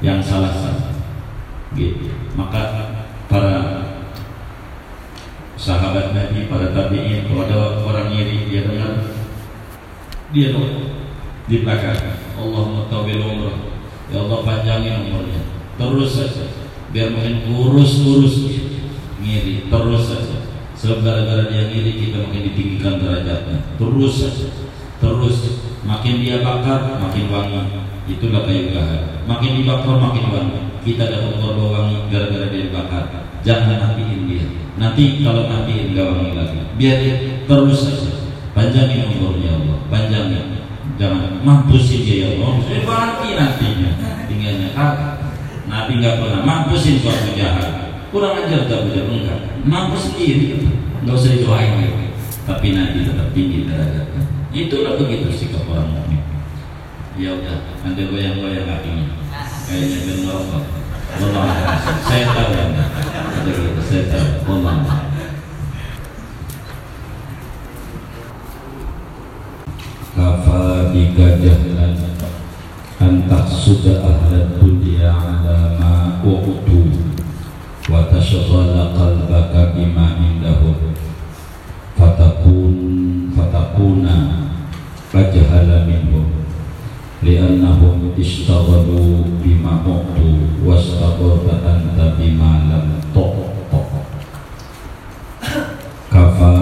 Yang salah salah gitu. Maka para sahabat Nabi para tabiin kalau ada orang iri dia dengar. Dia doa. Di belakang. Allah tawil umrah ya Allah panjangin umurnya. Terus saja biar makin kurus-kurus. Ngiri terus saja. Sebab gara-gara dia ngiri kita makin ditinggikan derajatnya. Terus saja. Terus makin dia bakar makin wangi. Itulah kayu gahar. Makin dibakar makin wangi. Kita dapat korban wangi gara-gara dia bakar jangan matiin dia. Nanti kalau matiin gak wangi lagi. Biar dia terus saja. Panjangin umurnya Allah. Panjangin. Jangan mampusin dia ya Allah. Mati nantinya. Tinggalnya. Ah, Nabi nggak pernah mampusin suatu jahat kurang ajar tak punya enggak mampus sendiri nggak usah didoain tapi nanti tetap tinggi derajatnya Itulah begitu sikap orang mukmin. Ya udah, nanti goyang-goyang kakinya. Kayaknya ben ngerokok. Allah, saya tahu anda. Gitu, saya tahu. Allah. Kafa bika jahlan Antak sudah ahla dunia ala ma u'tu Wa tashghala qalbaka bima indahum. Fatakun fatakuna fajhala minhum. Li'annahum ishtaghalu bima uqtu wastagharta anta bima lam tuqta kafa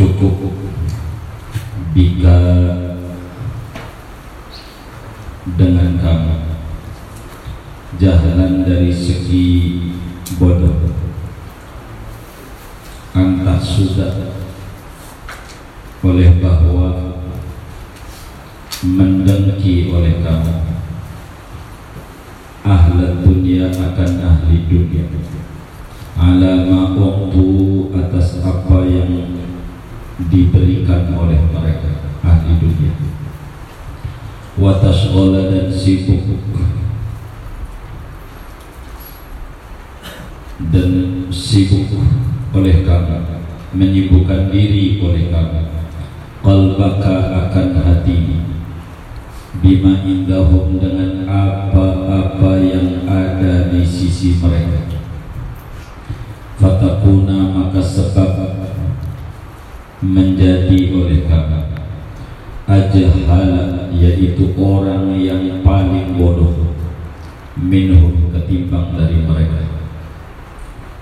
cukup. Bika dengan kamu. Jahalan dari segi bodoh. Antah sudah oleh bahwa mendengki oleh kamu. Ahli dunia akan ahli dunia. Alama waktu atas apa yang diberikan oleh mereka ahli dunia watas dan sibuk. Dan sibuk oleh kamu. Menyibukkan diri oleh kamu. Qalbaka akan hati. Bima indahum dengan apa-apa yang ada di sisi mereka. Fatakuna maka sebab menjadi oleh kamu. Ajahala yaitu orang yang paling bodoh minhum ketimbang dari mereka.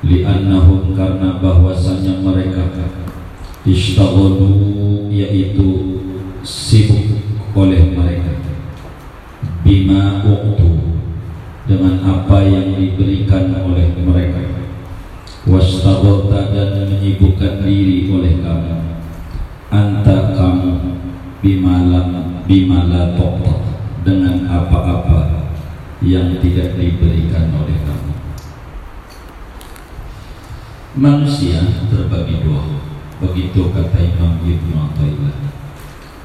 Li'annahum karena bahwasanya mereka ishtaghalu yaitu sibuk oleh mereka. Bima uqtu dengan apa yang diberikan oleh mereka. Wastaghalta dan menyibukkan diri oleh kamu. Anta kamu bimalam bimala dengan apa-apa yang tidak diberikan oleh kamu. Manusia terbagi dua begitu kata Imam Ibn Atta'illah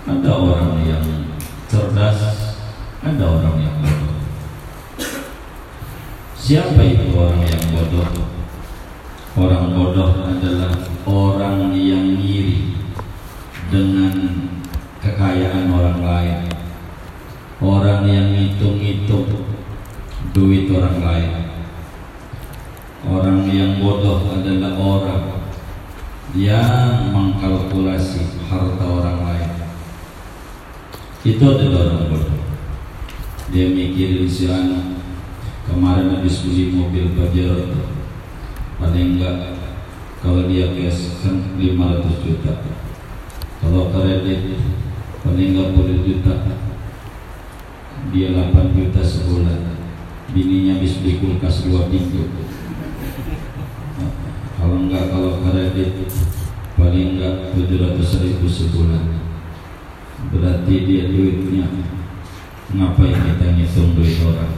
ada orang yang cerdas ada orang yang bodoh. Siapa itu orang yang bodoh? Orang bodoh adalah orang yang ngiri dengan kekayaan orang lain orang yang ngitung-ngitung duit orang lain Orang yang bodoh adalah orang yang mengkalkulasi harta orang lain. Itu adalah orang bodoh. Dia mikirin si anak kemarin habis beli mobil Pajero paling enggak kalau dia cash kan 500 juta kalau kredit paling enggak 10 juta dia 8 juta sebulan. Bininya habis beli kulkas 2 pintu. Kalau enggak kalau kredit paling enggak 700 ribu sebulan. Berarti dia duitnya. Ngapain kita ngitung duit orang?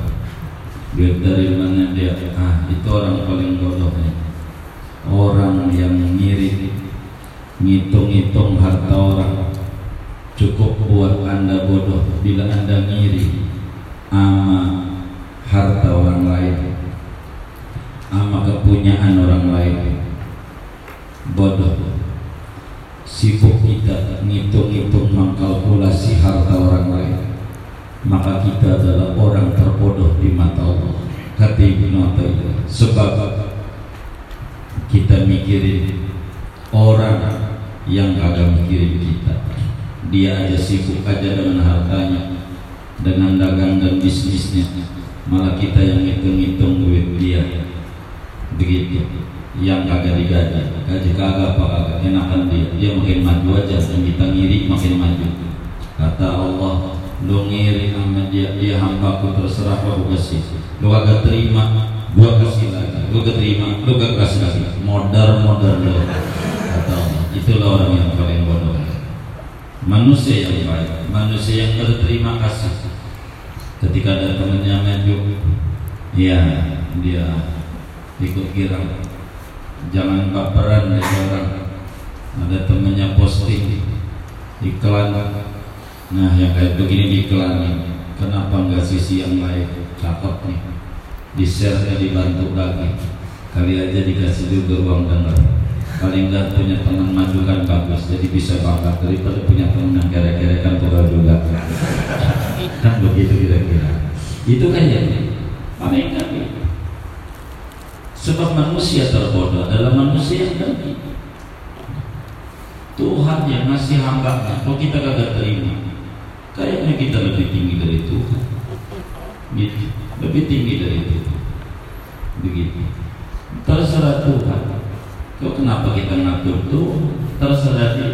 Duit dari mana dia? Ah itu orang paling bodoh nih orang yang ngirit ngitung-ngitung harta orang cukup buat anda bodoh bila anda ngiri ama harta orang lain ama kepunyaan orang lain. Bodoh. Sibuk kita ngitung-ngitung mengkalkulasi harta orang lain. Maka kita adalah orang terbodoh di mata Allah. Kata Ibnu sebab kita mikirin orang yang kagak mikirin kita dia aja sibuk aja dengan hartanya dengan dagang dan bisnisnya. Malah kita yang ngitung-ngitung duit dia. Begitu. Yang kagak digaji. Gaji kagak apa kagak. Enakan dia. Dia makin maju aja. Dan kita ngiri makin maju. Kata Allah lu ngiri sama dia dia hambaku terserah aku kasih. Lu kagak terima gua kasih lagi. Lu keterima lu kagak kasih lagi. Modal modal lu. Kata Allah. Itulah orang yang paling manusia yang baik manusia yang berterima kasih. Ketika ada temannya maju ya dia ikut girang jangan baperan dari orang. Ada temennya posting iklan. Nah yang kayak begini iklan kenapa nggak sisi yang lain? Cakep nih. Di share dibantu lagi. Kali aja dikasih juga uang dengar paling nggak punya teman maju kan bagus jadi bisa bangga daripada punya teman yang kere-kere kan pegawai juga kan begitu kira-kira itu kan ya paling nggak Sebab manusia terbodoh adalah manusia yang dengki. Tuhan yang ngasih hambanya, kalau kita kagak terima, kayaknya kita lebih tinggi dari Tuhan. Gitu. Lebih tinggi dari Tuhan. Begitu. Terserah Tuhan. Kok kenapa kita ngatur tuh? Terserah dia.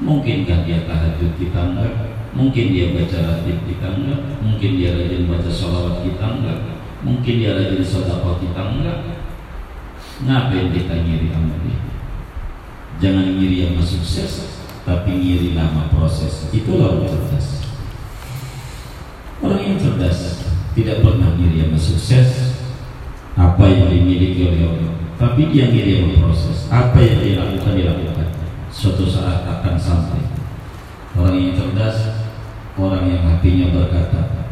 Mungkinkah dia tahajud kita enggak? Mungkin dia baca ratib kita enggak? Mungkin dia rajin baca sholawat kita enggak? Mungkin dia rajin sodako kita enggak? Ngapain kita ngiri sama dia? Jangan ngiri yang sukses, tapi ngiri nama proses. Itulah orang cerdas. Orang yang cerdas tidak pernah ngiri yang sukses, apa yang dimiliki oleh orang, tapi dia ngiri yang proses. Apa yang dia lakukan dilakukan. Suatu saat akan sampai. Orang yang cerdas, orang yang hatinya berkata,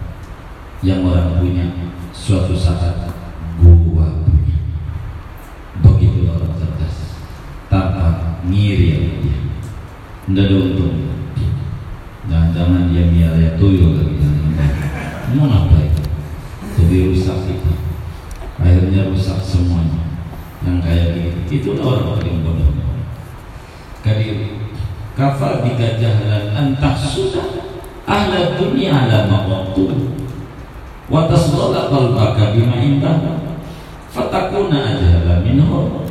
yang orang punya suatu saat gua begitu orang cerdas. Tanpa ngiri ya dia. Tidak ada untung. Jangan-jangan dia miara tuyul lagi. Mau ngapain jadi rusak kita. Akhirnya rusak semuanya yang kayak gitu itu orang paling bodoh. Kali kafar bika jahlan antah sudah ahla dunia ala mawaktu. Wa tasdala qalbaka bima indah fatakuna ajhala minhu.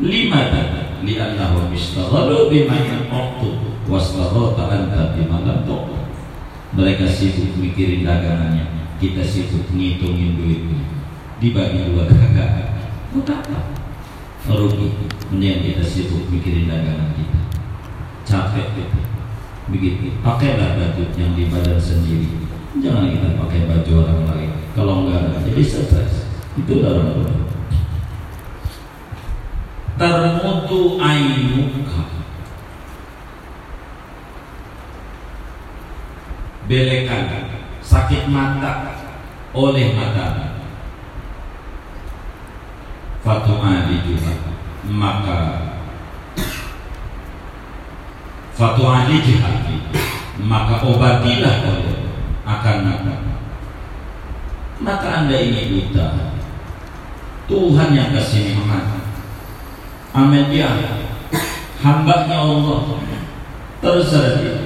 Limada li'annahu ishtaghalu bima yanqtu wastarata anta bima lam mereka sibuk mikirin dagangannya. Kita sibuk ngitungin duitnya. Dibagi dua kagak buat apa rugi mending kita sibuk mikirin dagangan kita. Capek gitu begitu. Pakailah baju yang di badan sendiri. Jangan kita pakai baju orang lain. Kalau enggak jadi stres. Itu dalam termutu ainuka belekan sakit mata. Oleh mata fatu'ali juga. Maka fatu'ali jihadi maka obatilah oleh akan mata maka anda ini buta. Tuhan yang kasih nikmat Amin ya hambanya Allah terserah dia.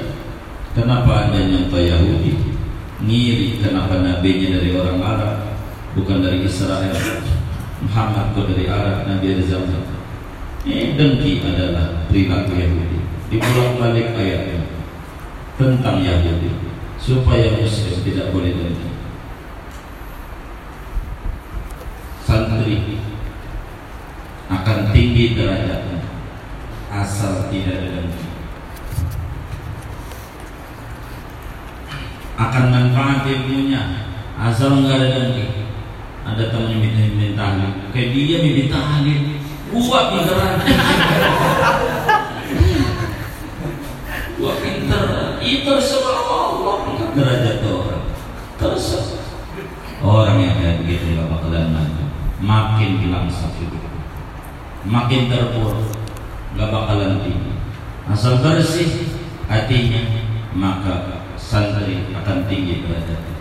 Kenapa anda nyangka Yahudi? Ngiri kenapa nabinya dari orang Arab Bukan dari Israel Muhammad dari Arab Nabi zaman Ini dengki adalah perilaku Yahudi. Dipulang balik ayatnya Tentang Yahudi Supaya Muslim tidak boleh dengki Santri Akan tinggi derajatnya Asal tidak dengki. Akan manfaat ilmunya asal enggak ada dengki ada temannya minta minta kayak dia minta tahlil gua pinteran gua pinter. Itu sebab Allah. Angkat derajat orang. Terus orang yang kayak begitu gak bakalan maju makin hilang hidup makin terpuruk gak bakalan tinggi. Asal bersih hatinya maka santri akan tinggi derajatnya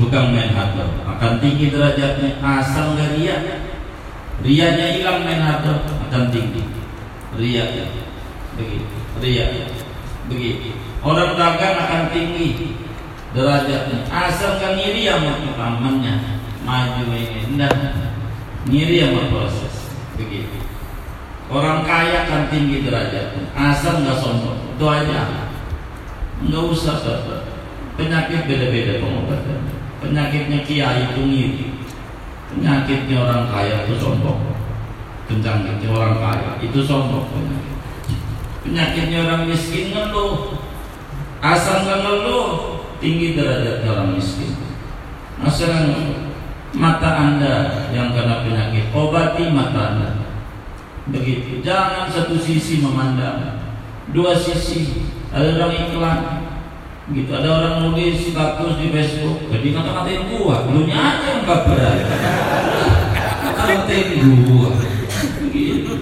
tukang main hater akan tinggi derajatnya. Asal nggak ria rianya hilang main hater akan tinggi. Ria begitu ria begitu orang dagang akan tinggi derajatnya. Asal nggak ngiri sama amannya maju ini. Enggak. Ngiri sama proses. Begitu orang kaya akan tinggi derajatnya. Asal nggak sombong. Itu aja. Nggak usah penyakit beda-beda pengobatan penyakitnya kiai itu ngiri. Penyakitnya orang kaya itu sombong. Penyakitnya orang kaya itu sombong penyakit. Penyakitnya orang miskin ngeluh. Asal ngeluh tinggi derajatnya orang miskin. Asal mata anda yang kena penyakit obati mata anda. Begitu. Jangan satu sisi memandang. Dua sisi. Ada orang iklan gitu ada orang nulis status di Facebook. Jadi kata-katain gua. Lu aja yang gak berani kata-katain gua. Gitu.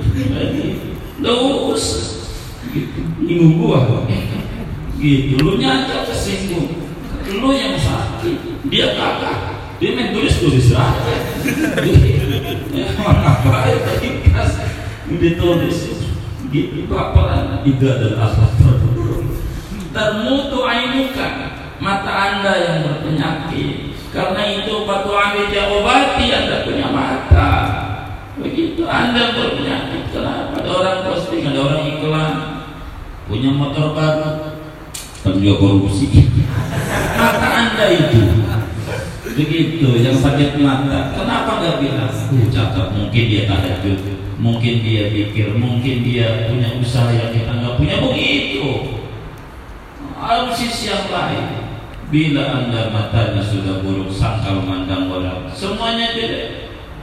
Usah gitu. Nyinggung gua. Gitu. Lu aja kesinggung lu yang sakit. Dia kagak. Dia main tulis tulis aja emang apa itu ikhlas ditulis gitu. Bapak itu adalah akhlak terburuk termutu ainuka mata anda yang berpenyakit. Karena itu batu dia obati anda punya mata. Begitu anda berpenyakit kenapa? Ada orang posting ada orang iklan punya motor baru tapi juga korupsi. Mata anda itu. Begitu yang sakit mata. Kenapa nggak bilang? Uh, cakep mungkin dia tahajud mungkin dia pikir mungkin dia punya usaha yang kita nggak punya. Begitu ada sisi yang lain bila anda matanya sudah buruk sangkal mandang orang semuanya beda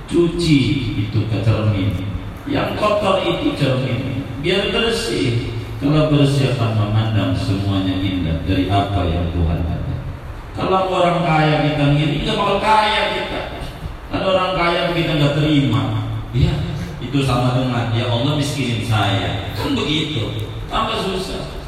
cuci itu ke cermin yang kotor itu cermin. Biar bersih. Kalau bersih akan memandang semuanya indah dari apa yang Tuhan ada. Kalau orang kaya kita ngiri, nggak bakal kaya kita. Ada orang kaya kita nggak terima, ya itu sama dengan ya Allah miskinin saya, kan begitu. Tambah susah.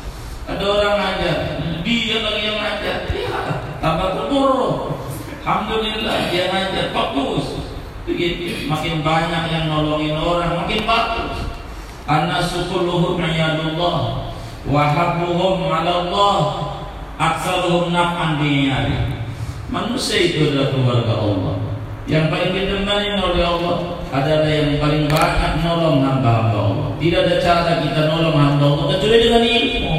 Ada orang ngajar, dia lagi yang ngajar, ya tambah keburu. Alhamdulillah dia ngajar bagus. Begitu, makin banyak yang nolongin orang, makin bagus. Anas sukuluhum ayadullah, wahabuhum ala Allah, aksaruhum naf'an dinyari manusia itu adalah keluarga Allah Yang paling ditemani oleh Allah adalah yang paling banyak nolong hamba-hamba Allah. Tidak ada cara kita nolong hamba Allah kecuali dengan ilmu.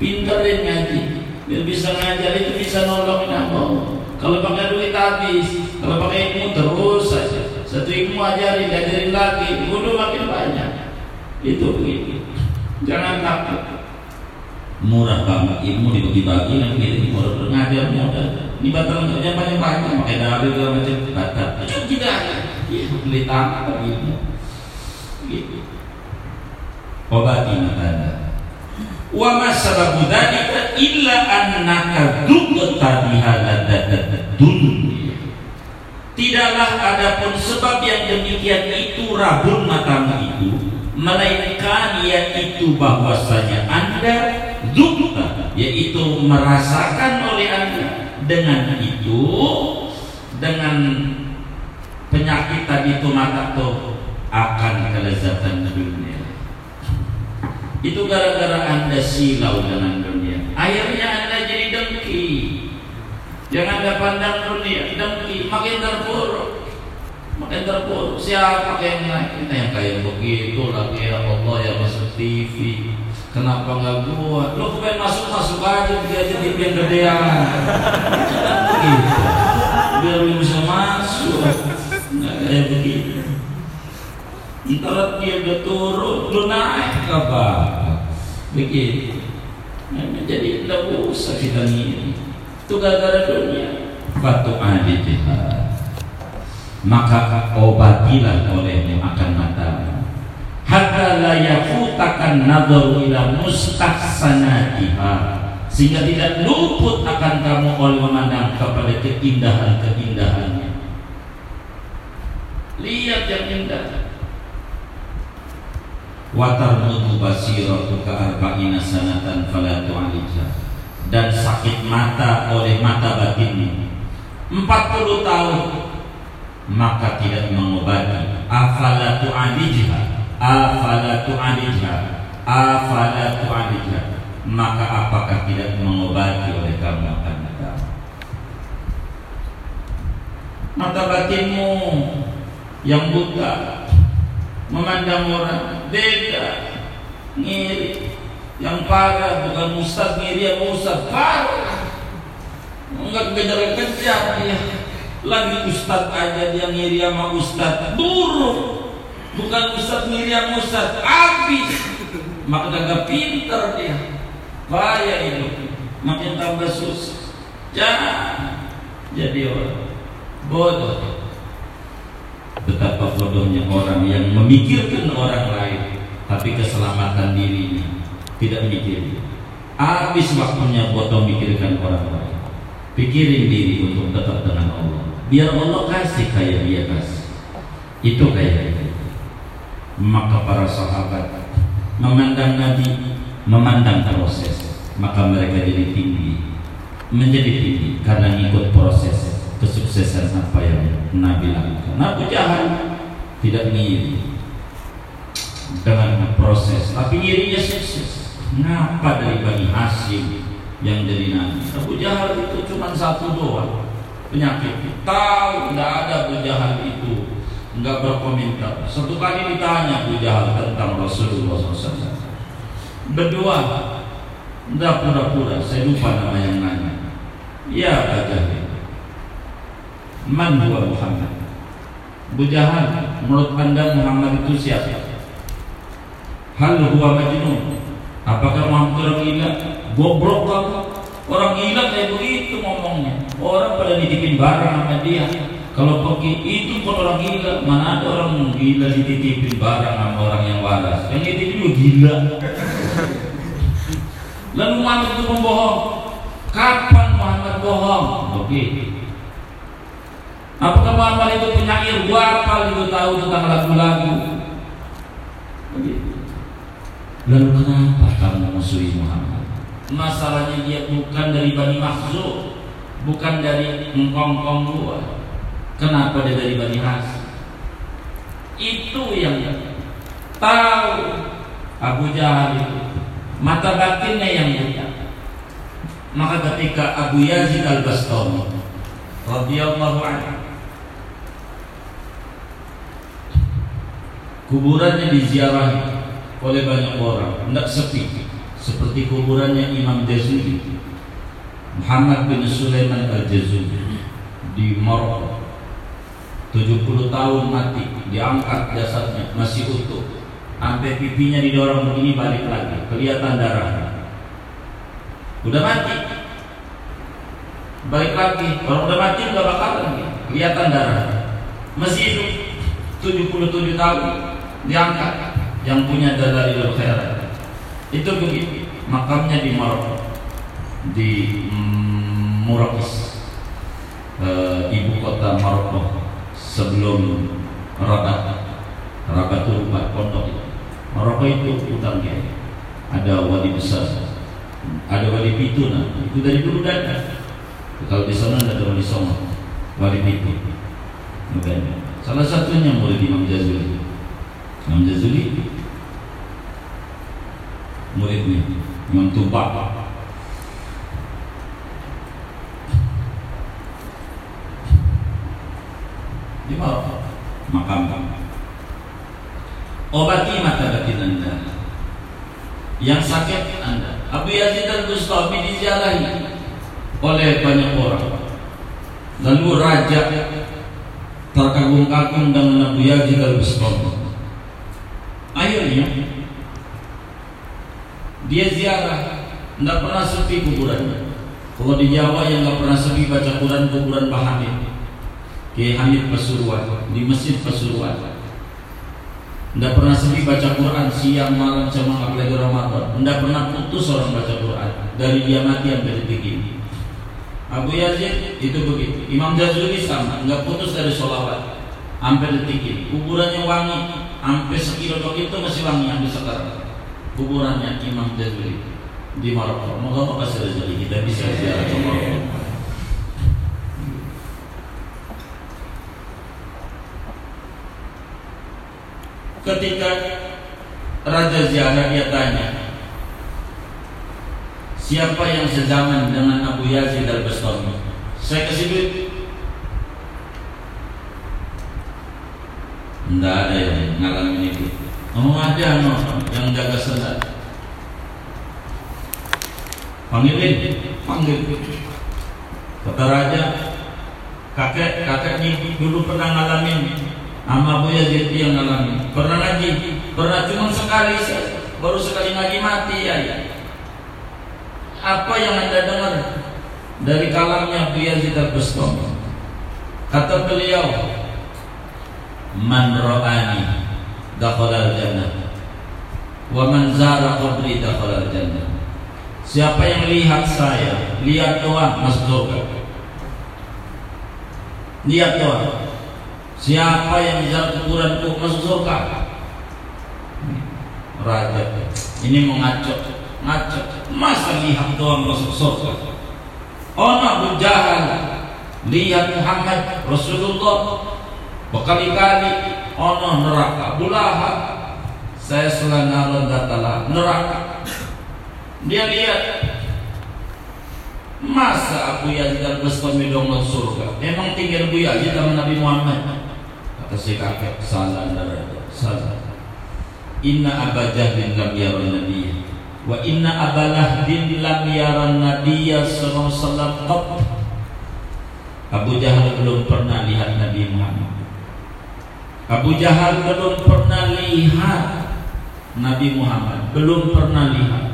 Pintar dan ngaji. Biar bisa ngajar itu bisa nolongin Allah. Kalau pakai duit habis, kalau pakai ilmu terus saja. Satu ilmu ajarin, ajarin lagi, bodoh makin banyak. Itu begitu. Jangan takut. Murah banget ilmu dibagi-bagi nanti gitu. Murah ngajar modal. Ini batal kerja banyak banyak, pakai dalil segala macam batal. Itu ada. Ya, beli tanah ilmu. Gitu. Obati mata wa ma sababu illa annaka dukta bihadad dunya. Tidaklah ada pun sebab yang demikian itu rabun matamu itu melainkan yaitu bahwasanya anda dukta yaitu merasakan oleh anda. Dengan itu dengan penyakit tadi itu mata tuh akan kelezatan dunia itu gara-gara anda silau dengan dunia. Akhirnya anda jadi dengki. Jangan anda pandang dunia dengki. Makin terpuruk. Makin terpuruk. Siapa yang kita yang kayak begitu lagi ya Allah ya masuk TV kenapa nggak buat? Lo pengen masuk masuk aja dia jadi yang gedean. Gitu. Biar lu bisa masuk. Nggak kayak begitu Ntar dia udah turun, lu naik bawah. Begitu. Nah, jadi tidak usah kita ngiri. Itu gara-gara dunia. Batu adi jihad. Maka obatilah olehnya akan mata. Hatta la yafutakan nadharu ila mustahsanatiha sehingga tidak luput akan kamu oleh memandang kepada keindahan-keindahannya. Lihat yang indah watar mutu basiratu ka arba'ina sanatan fala tu'alija. Dan sakit mata oleh mata batinmu 40 tahun maka tidak mengobati. Afala tu'alija afala tu'alija afala tu'alija. Maka apakah tidak mengobati oleh kamu akan mata mata batinmu yang buta memandang orang beda ngiri. Yang parah bukan ustaz ngiri yang ustaz? Parah. Enggak kejar-kejar dia lagi ustaz aja dia ngiri sama ustaz. Buruk. Bukan ustaz ngiri sama ustaz. Habis. Maka kagak pinter dia. Bahaya itu makin tambah susah jangan jadi orang bodoh betapa bodohnya orang yang memikirkan orang lain tapi keselamatan dirinya tidak mikir. Habis waktunya bodoh mikirkan orang lain. Pikirin diri untuk tetap dengan Allah. Biar Allah kasih kayak dia kasih. Itu kayak gitu maka para sahabat memandang Nabi memandang proses. Maka mereka jadi tinggi. Menjadi tinggi karena ikut proses kesuksesan apa yang Nabi lakukan. Abu Jahal tidak ngiri dengan proses, tapi ngirinya sukses. Ngapa dari Bani Hashim yang jadi Nabi? Abu Jahal itu cuma satu doang penyakit. Tahu tidak ada Abu Jahal itu nggak berkomentar. Satu kali ditanya Abu Jahal tentang Rasulullah SAW. Berdua, tidak pura-pura. Saya lupa nama yang nanya. Ya Abu Jahal Man huwa Muhammad. Abu Jahal Menurut anda Muhammad itu siapa? Hal huwa majnun. Apakah Muhammad orang gila? Goblok kamu Orang gila kayak begitu ngomongnya. Orang pada nitipin barang sama dia. Kalau pergi itu pun orang gila. Mana ada orang gila dititipin barang sama orang yang waras? Yang juga gila. Lalu Muhammad itu membohong Kapan Muhammad bohong? Begitu Apakah Muhammad itu penyair gua apa itu tahu tentang lagu-lagu? Lalu kenapa kamu musuhi Muhammad? Masalahnya dia bukan dari Bani Makhzum, bukan dari engkong-kong gua. Kenapa dia dari Bani Hasim? Itu yang tahu Abu Jahal itu mata batinnya yang buta. Maka ketika Abu Yazid al Bastami radhiyallahu anhu kuburannya diziarahi oleh banyak orang, tidak sepi. Seperti kuburannya Imam Jazuli. Muhammad bin Sulaiman al-Jazuli. Di Maroko. 70 tahun mati. Diangkat jasadnya. Masih utuh. Sampai pipinya didorong. Begini balik lagi. Kelihatan darah udah mati. Balik lagi. Kalau udah mati udah bakalan kelihatan darah masih hidup. 77 tahun diangkat yang punya dalilul khairat itu begitu makamnya di Maroko di mm, Murakis e, ibu kota Maroko sebelum Rabat Rabat itu rumah pondok Maroko itu utangnya ada wali besar ada wali pituna itu dari dulu ada kalau di sana ada wali songo wali pitu. Salah satunya murid Imam Jazuli Imam Jazuli. Muridnya. Imam Tumpah di Maroko makam. Obati mata batin anda. Yang sakit anda. Abu Yazid al-Bustami diziarahi oleh banyak orang. Lalu raja terkagum-kagum dengan Abu Yazid al-Bustami akhirnya dia ziarah tidak pernah sepi kuburannya kalau di Jawa yang nggak pernah sepi baca Quran kuburan Pak Hamid Kiai Hamid Pasuruan di Masjid Pasuruan tidak pernah sepi baca Quran siang malam sama apalagi Ramadan. Tidak pernah putus orang baca Quran dari dia mati sampai detik ini. Abu Yazid itu begitu. Imam Jazuli sama, nggak putus dari sholawat sampai detik ini. Kuburannya wangi, sampai sekilo itu masih wangi sampai sekarang. Kuburannya Imam Jazuli di Maroko. Moga-moga kasih rezeki kita bisa ziarah ke Maroko. ketika Raja Ziarah dia tanya Siapa yang sezaman dengan Abu Yazid al-Bastami Saya kasih duit Tidak ada yang ngalamin itu. Oh ada no, yang jaga sendat Panggilin, panggil. Kata Raja Kakek, kakek ini dulu pernah ngalamin. Ama Abu Yazid yang ngalami Pernah ngaji Pernah cuma sekali Baru sekali ngaji mati ya, ya. Apa yang anda dengar Dari kalamnya Abu Yazid al-Bustami? Kata beliau Man ra'ani Dakhala al-jannah. Wa man zara qabri dakhala al-jannah. Siapa yang lihat saya Lihat doang masuk surga. Lihat doang Siapa yang ziarah kuburanku masuk surga? Raja. Ini mengacok, ngacok. Masa lihat doang masuk surga? Oh Abu Jahal lihat Muhammad Rasulullah berkali-kali ono neraka. Bulaha saya selana datalah neraka. Dia lihat masa Abu Yazid al-Bastami dong masuk surga? Memang tinggal Abu Yazid sama Nabi Muhammad? Si kakek salah darah salah. Inna Aba Jahlin lam yara nabiyya wa inna Aba Lahdin lam yara nabiyya sallallahu alaihi Abu Jahal belum pernah lihat Nabi Muhammad Abu Jahal belum pernah lihat Nabi Muhammad belum pernah lihat.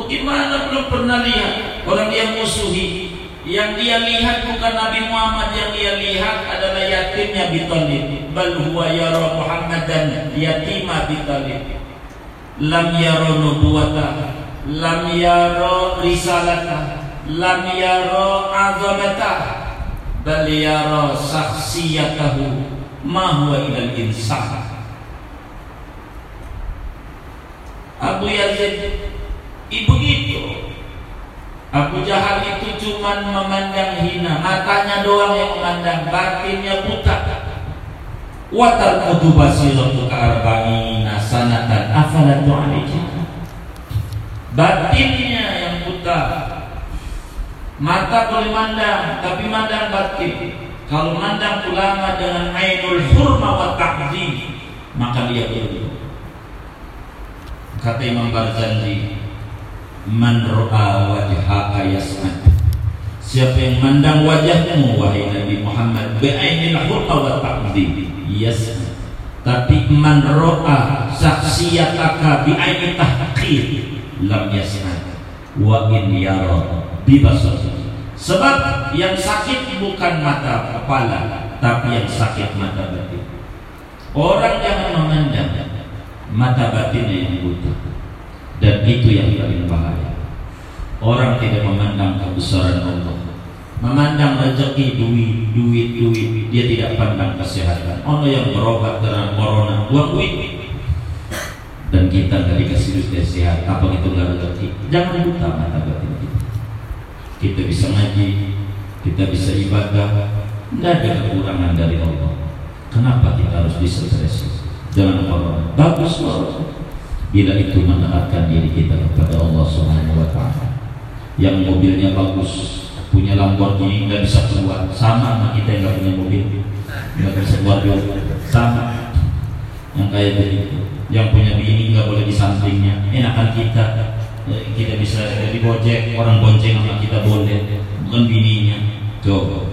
Bagaimana belum pernah lihat? Orang yang musuhi yang dia lihat bukan Nabi Muhammad yang dia lihat adalah yatimnya Bitalib bal huwa yara Muhammadan yatima Bitalib lam yara nubuwata lam yara risalata lam yara azamata bal yara saksiyatahu ma huwa ilal insan Abu Yazid ibu itu Abu Jahal itu cuma memandang hina. Matanya doang yang memandang Batinnya buta. Watar kutu basiratu ka'arba'ina sanatan Afalatu alaihi Batinnya yang buta. Mata boleh mandang Tapi mandang batin Kalau mandang ulama dengan Ainul hurma wa ta'zim maka dia perlu. Kata Imam Barzanji, Man ro'a wajhaka yasmad Siapa yang mandang wajahmu wahai Nabi Muhammad Bi'ainil hurqa wa taqdi Yasmad Tapi man ro'a saksiyataka bi'ainil tahqir Lam yasmad Wa in yara bibasar Sebab yang sakit bukan mata kepala Tapi yang sakit mata batin. Orang jangan memandang Mata batinnya yang butuh Dan itu yang paling bahaya. Orang tidak memandang kebesaran Allah. Memandang rezeki, duit, duit, duit. Dia tidak pandang kesehatan. Orang yang berobat karena corona Buat duit. Dan kita nggak dikasih sehat. Apa itu nggak rezeki? Jangan buta mata batin kita Kita bisa ngaji Kita bisa ibadah Nggak ada kekurangan dari Allah. Kenapa kita harus distresi Jangan corona Bagus corona Bila itu mendekatkan diri kita kepada Allah taala. Yang mobilnya bagus punya Lamborghini nggak bisa keluar. Sama sama kita yang nggak punya mobil nggak bisa keluar juga. Sama. Yang kayak begitu. Yang punya bini nggak boleh di sampingnya. Enakan kita kita bisa jadi gojek orang bonceng kita boleh bukan bininya coba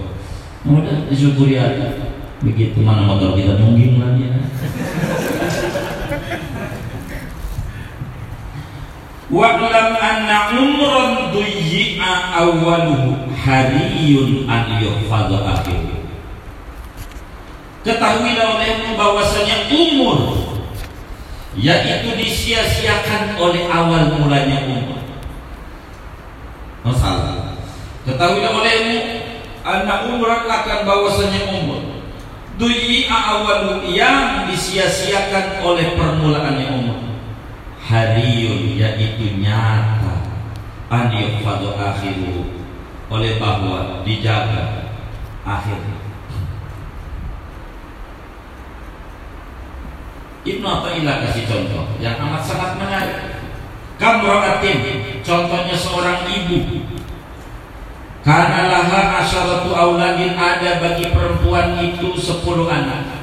udah disyukuri aja begitu mana motor kita nungging lagi ya. Wa'lam anna umran duyyi'a awwaluhu hariyun an yuhfadha akhiruhu. Ketahuilah olehmu bahwasanya umur yaitu disia-siakan oleh awal mulanya umur. Masalah. Ketahuilah olehmu anna umran akan bahwasanya umur duyyi'a awwalu yang disia-siakan oleh permulaannya umur hariyun yaitu nyata. An akhiru. Oleh bahwa dijaga akhir Ibnu Athaillah kasih contoh yang amat sangat menarik Kamroatin contohnya seorang ibu karena laha asyaratu auladin ada bagi perempuan itu sepuluh anak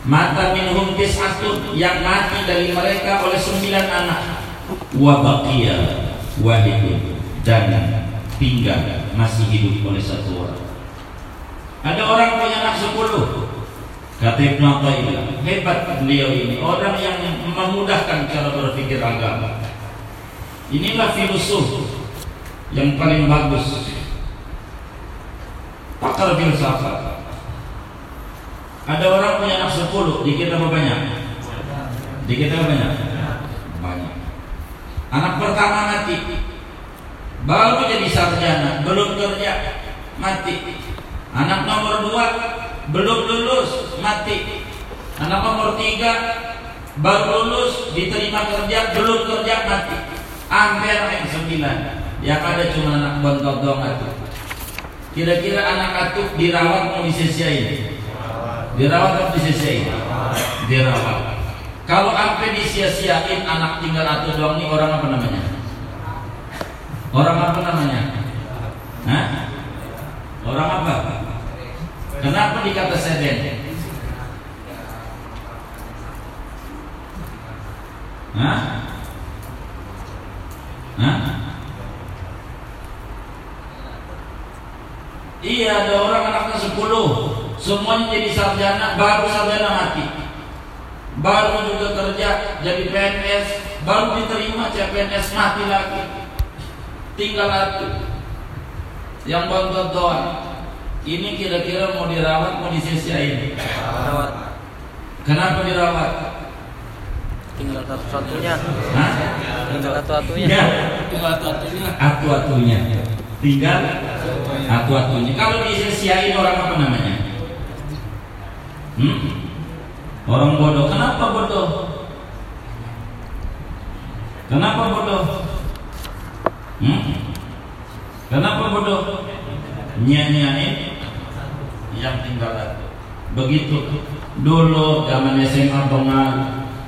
Mata minhum tis'atun yang mati dari mereka oleh sembilan anak. Wa baqiya wahidun dan tinggal masih hidup oleh satu orang. Ada orang punya anak sepuluh. Kata Ibn Atta'illah, hebat beliau ini orang yang memudahkan cara berpikir agama. Inilah filosof yang paling bagus. Pakar filsafat. Ada orang punya anak sepuluh, dikit apa banyak? Dikit apa banyak? Banyak. Anak pertama mati, baru jadi sarjana, belum kerja, mati. Anak nomor dua belum lulus, mati. Anak nomor tiga baru lulus, diterima kerja, belum kerja, mati. Ambil yang sembilan, yang ada cuma anak bontot doang atuh. Kira-kira anak atuh dirawat mau disia-siain? Dirawat atau disia-siain? Dirawat. Kalau sampai disia-siain anak tinggal atuh doang ini orang apa namanya? Orang apa namanya? Hah? Orang apa? Kenapa dikata seden? Hah? Hah? Iya ada orang anaknya sepuluh Semuanya jadi sarjana Baru sarjana mati Baru juga kerja Jadi PNS Baru diterima CPNS mati lagi Tinggal satu Yang bontot doang Ini kira-kira mau dirawat Mau disisiain Rawat. Kenapa dirawat? Tinggal satu-satunya. Hah? Tinggal satu-satunya. Ya, atu-atunya. Tinggal atu-atunya. Kalau disia-siain orang apa namanya? Hmm? Orang bodoh. Kenapa bodoh? Kenapa bodoh? Hmm? Kenapa bodoh? Nyanyain yang tinggal atu. Begitu dulu zaman SMA Bongan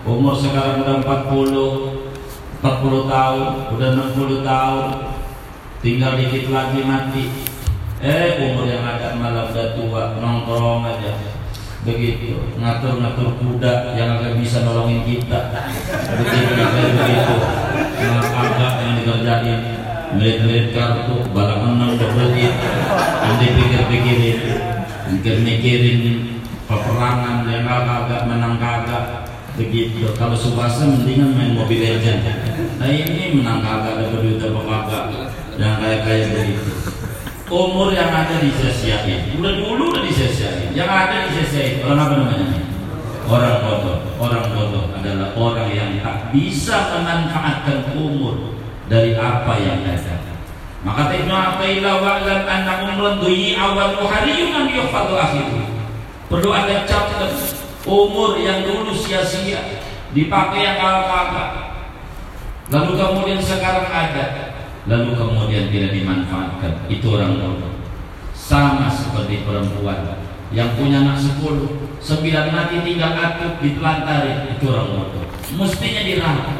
umur sekarang udah 40 40 tahun, udah 60 tahun, tinggal dikit lagi mati. Eh umur yang ada malah udah tua, nongkrong aja. begitu ngatur-ngatur kuda yang agak bisa nolongin kita begitu kayak begitu nah, agak yang dikerjain melihat-melihat kartu balak menang berbelit yang dipikir-pikirin mikir-mikirin peperangan yang agak menang kagak. Begitu. Kalau subasa mendingan main mobil legend nah ini menang kagak dapat duit apa kagak. Yang kayak kayak begitu. Umur yang ada di sia-siain udah dulu udah disia-siain. Yang ada disia-siain. Orang apa namanya? Orang bodoh. Orang bodoh adalah orang yang tak bisa memanfaatkan umur dari apa yang ada maka Ibnu Athaillah wa'lam anna umran duyi awal muhariyun an yuhfadu akhiru perlu ada catat umur yang dulu sia-sia dipakai yang kagak lalu kemudian sekarang ada. Lalu kemudian tidak dimanfaatkan. Itu orang bodoh sama seperti perempuan yang punya anak sepuluh sembilan mati tinggal akut ditelantarin itu orang bodoh mestinya dirawat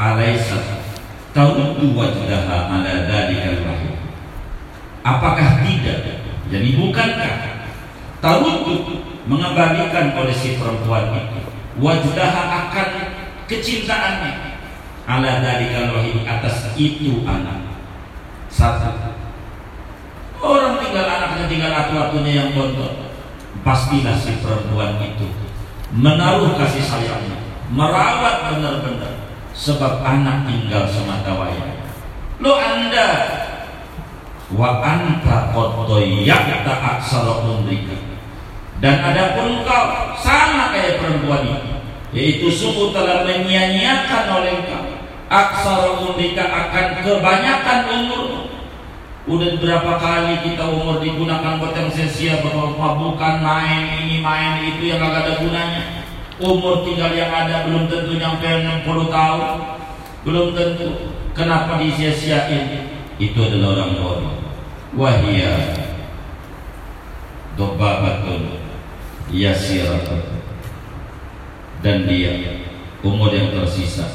alaisa tauddu wajdaha ala dalikal wahid apakah tidak? Jadi bukankah tauddu mengembalikan oleh si perempuan itu? Wajdaha akan kecintaannya. Ala dari wahid atas itu anak. Satu. Orang tinggal anaknya tinggal atu-atunya yang bontot pastilah si perempuan itu menaruh kasih sayangnya merawat benar-benar sebab anak tinggal semata wayang lo anda wa anta qad aksara umrika. Dan ada pun kau sama kayak perempuan itu yaitu suku telah menyia-nyiakan oleh engkau aksar umrika akan kebanyakan umur. Udah berapa kali kita umur digunakan buat yang sia-sia bukan main ini main itu yang gak ada gunanya umur tinggal yang ada belum tentu nyampe 60 tahun. Belum tentu. Kenapa disia-siain? Itu adalah orang bodoh wahia. Dobabatun yasiratun dan dia umur yang tersisa.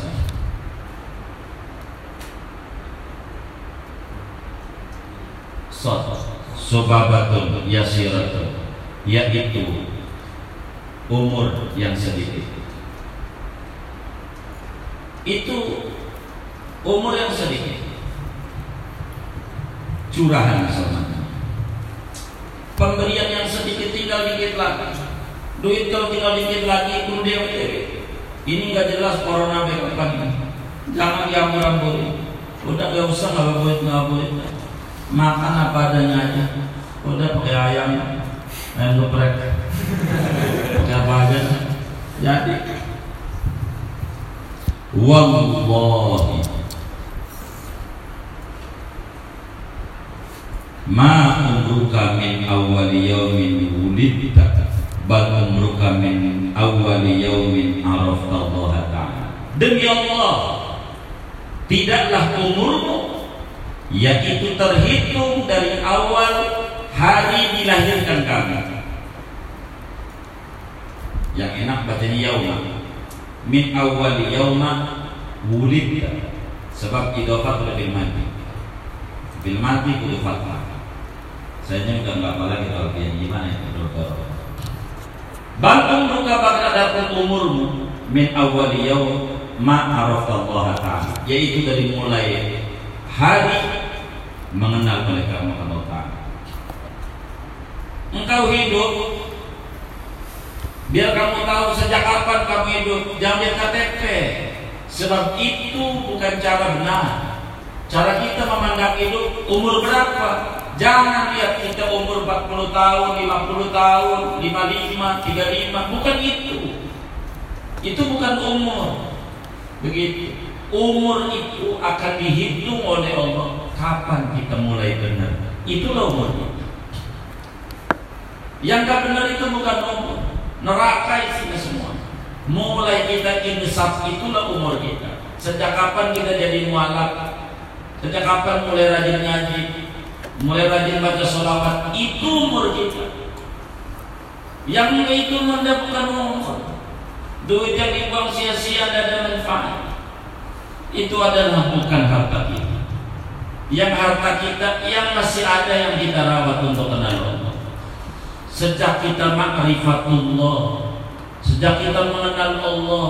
Sobabatun yasiratun yaitu umur yang sedikit. Itu umur yang sedikit. Curahan sama. Pemberian yang sedikit tinggal dikit lagi. Duit kalau tinggal dikit lagi itu dia ini nggak jelas corona kapan jangan diambur-amburi. Udah nggak usah nggak buat nggak buat makan apa adanya aja. Udah pakai ayam ayam geprek aja jadi wallahi ma umruka min awwali yawmin wulidta bal umruka min awwali yaumin araftallaha ta'ala. Demi Allah tidaklah umurmu yaitu terhitung dari awal hari dilahirkan kamu yang enak bacanya yauma. Min awwali yauma wulid sebab idofat oleh mati. Bil mati kudu fathah saya udah nggak apa lagi kalau gimana itu dokter. Bal umruka bakal umurmu. Min awwali yaum ma Allah ta'ala. Yaitu dari mulai hari mengenal oleh kamu Allah Ta'ala. Engkau hidup biar kamu tahu sejak kapan kamu hidup jangan lihat KTP sebab itu bukan cara benar cara kita memandang hidup umur berapa Jangan lihat kita umur 40 tahun, 50 tahun, 55, 35, bukan itu. Itu bukan umur. Begitu. Umur itu akan dihitung oleh Allah kapan kita mulai benar. Itulah kita. Yang gak benar itu bukan umur. Neraka isinya semua. Mulai kita insaf itulah umur kita. Sejak kapan kita jadi mualaf? Sejak kapan mulai rajin ngaji? mulai rajin baca sholawat itu umur kita yang itu anda bukan umur duit yang dibuang sia-sia tidak ada manfaat itu adalah bukan harta kita yang harta kita yang masih ada yang kita rawat untuk kenal. Sejak kita makrifatullah, sejak kita mengenal Allah,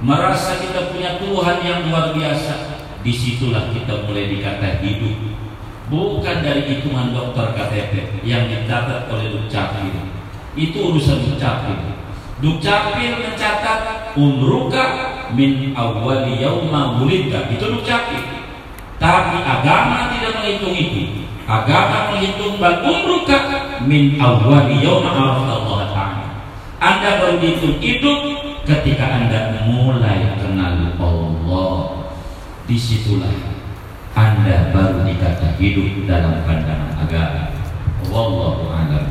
merasa kita punya Tuhan yang luar biasa, di situlah kita mulai dikata hidup. Bukan dari hitungan dokter KTP yang dicatat oleh Dukcapil. Itu urusan Dukcapil. Dukcapil mencatat umruka min awali yauma wulidka. Itu Dukcapil. Tapi agama tidak menghitung itu. Agama menghitung bal umruka min awali yauma Allah taala. Anda baru dihitung hidup ketika Anda mulai kenal Allah. Di situlah anda baru dikata hidup dalam pandangan agama. Wallahu a'lam.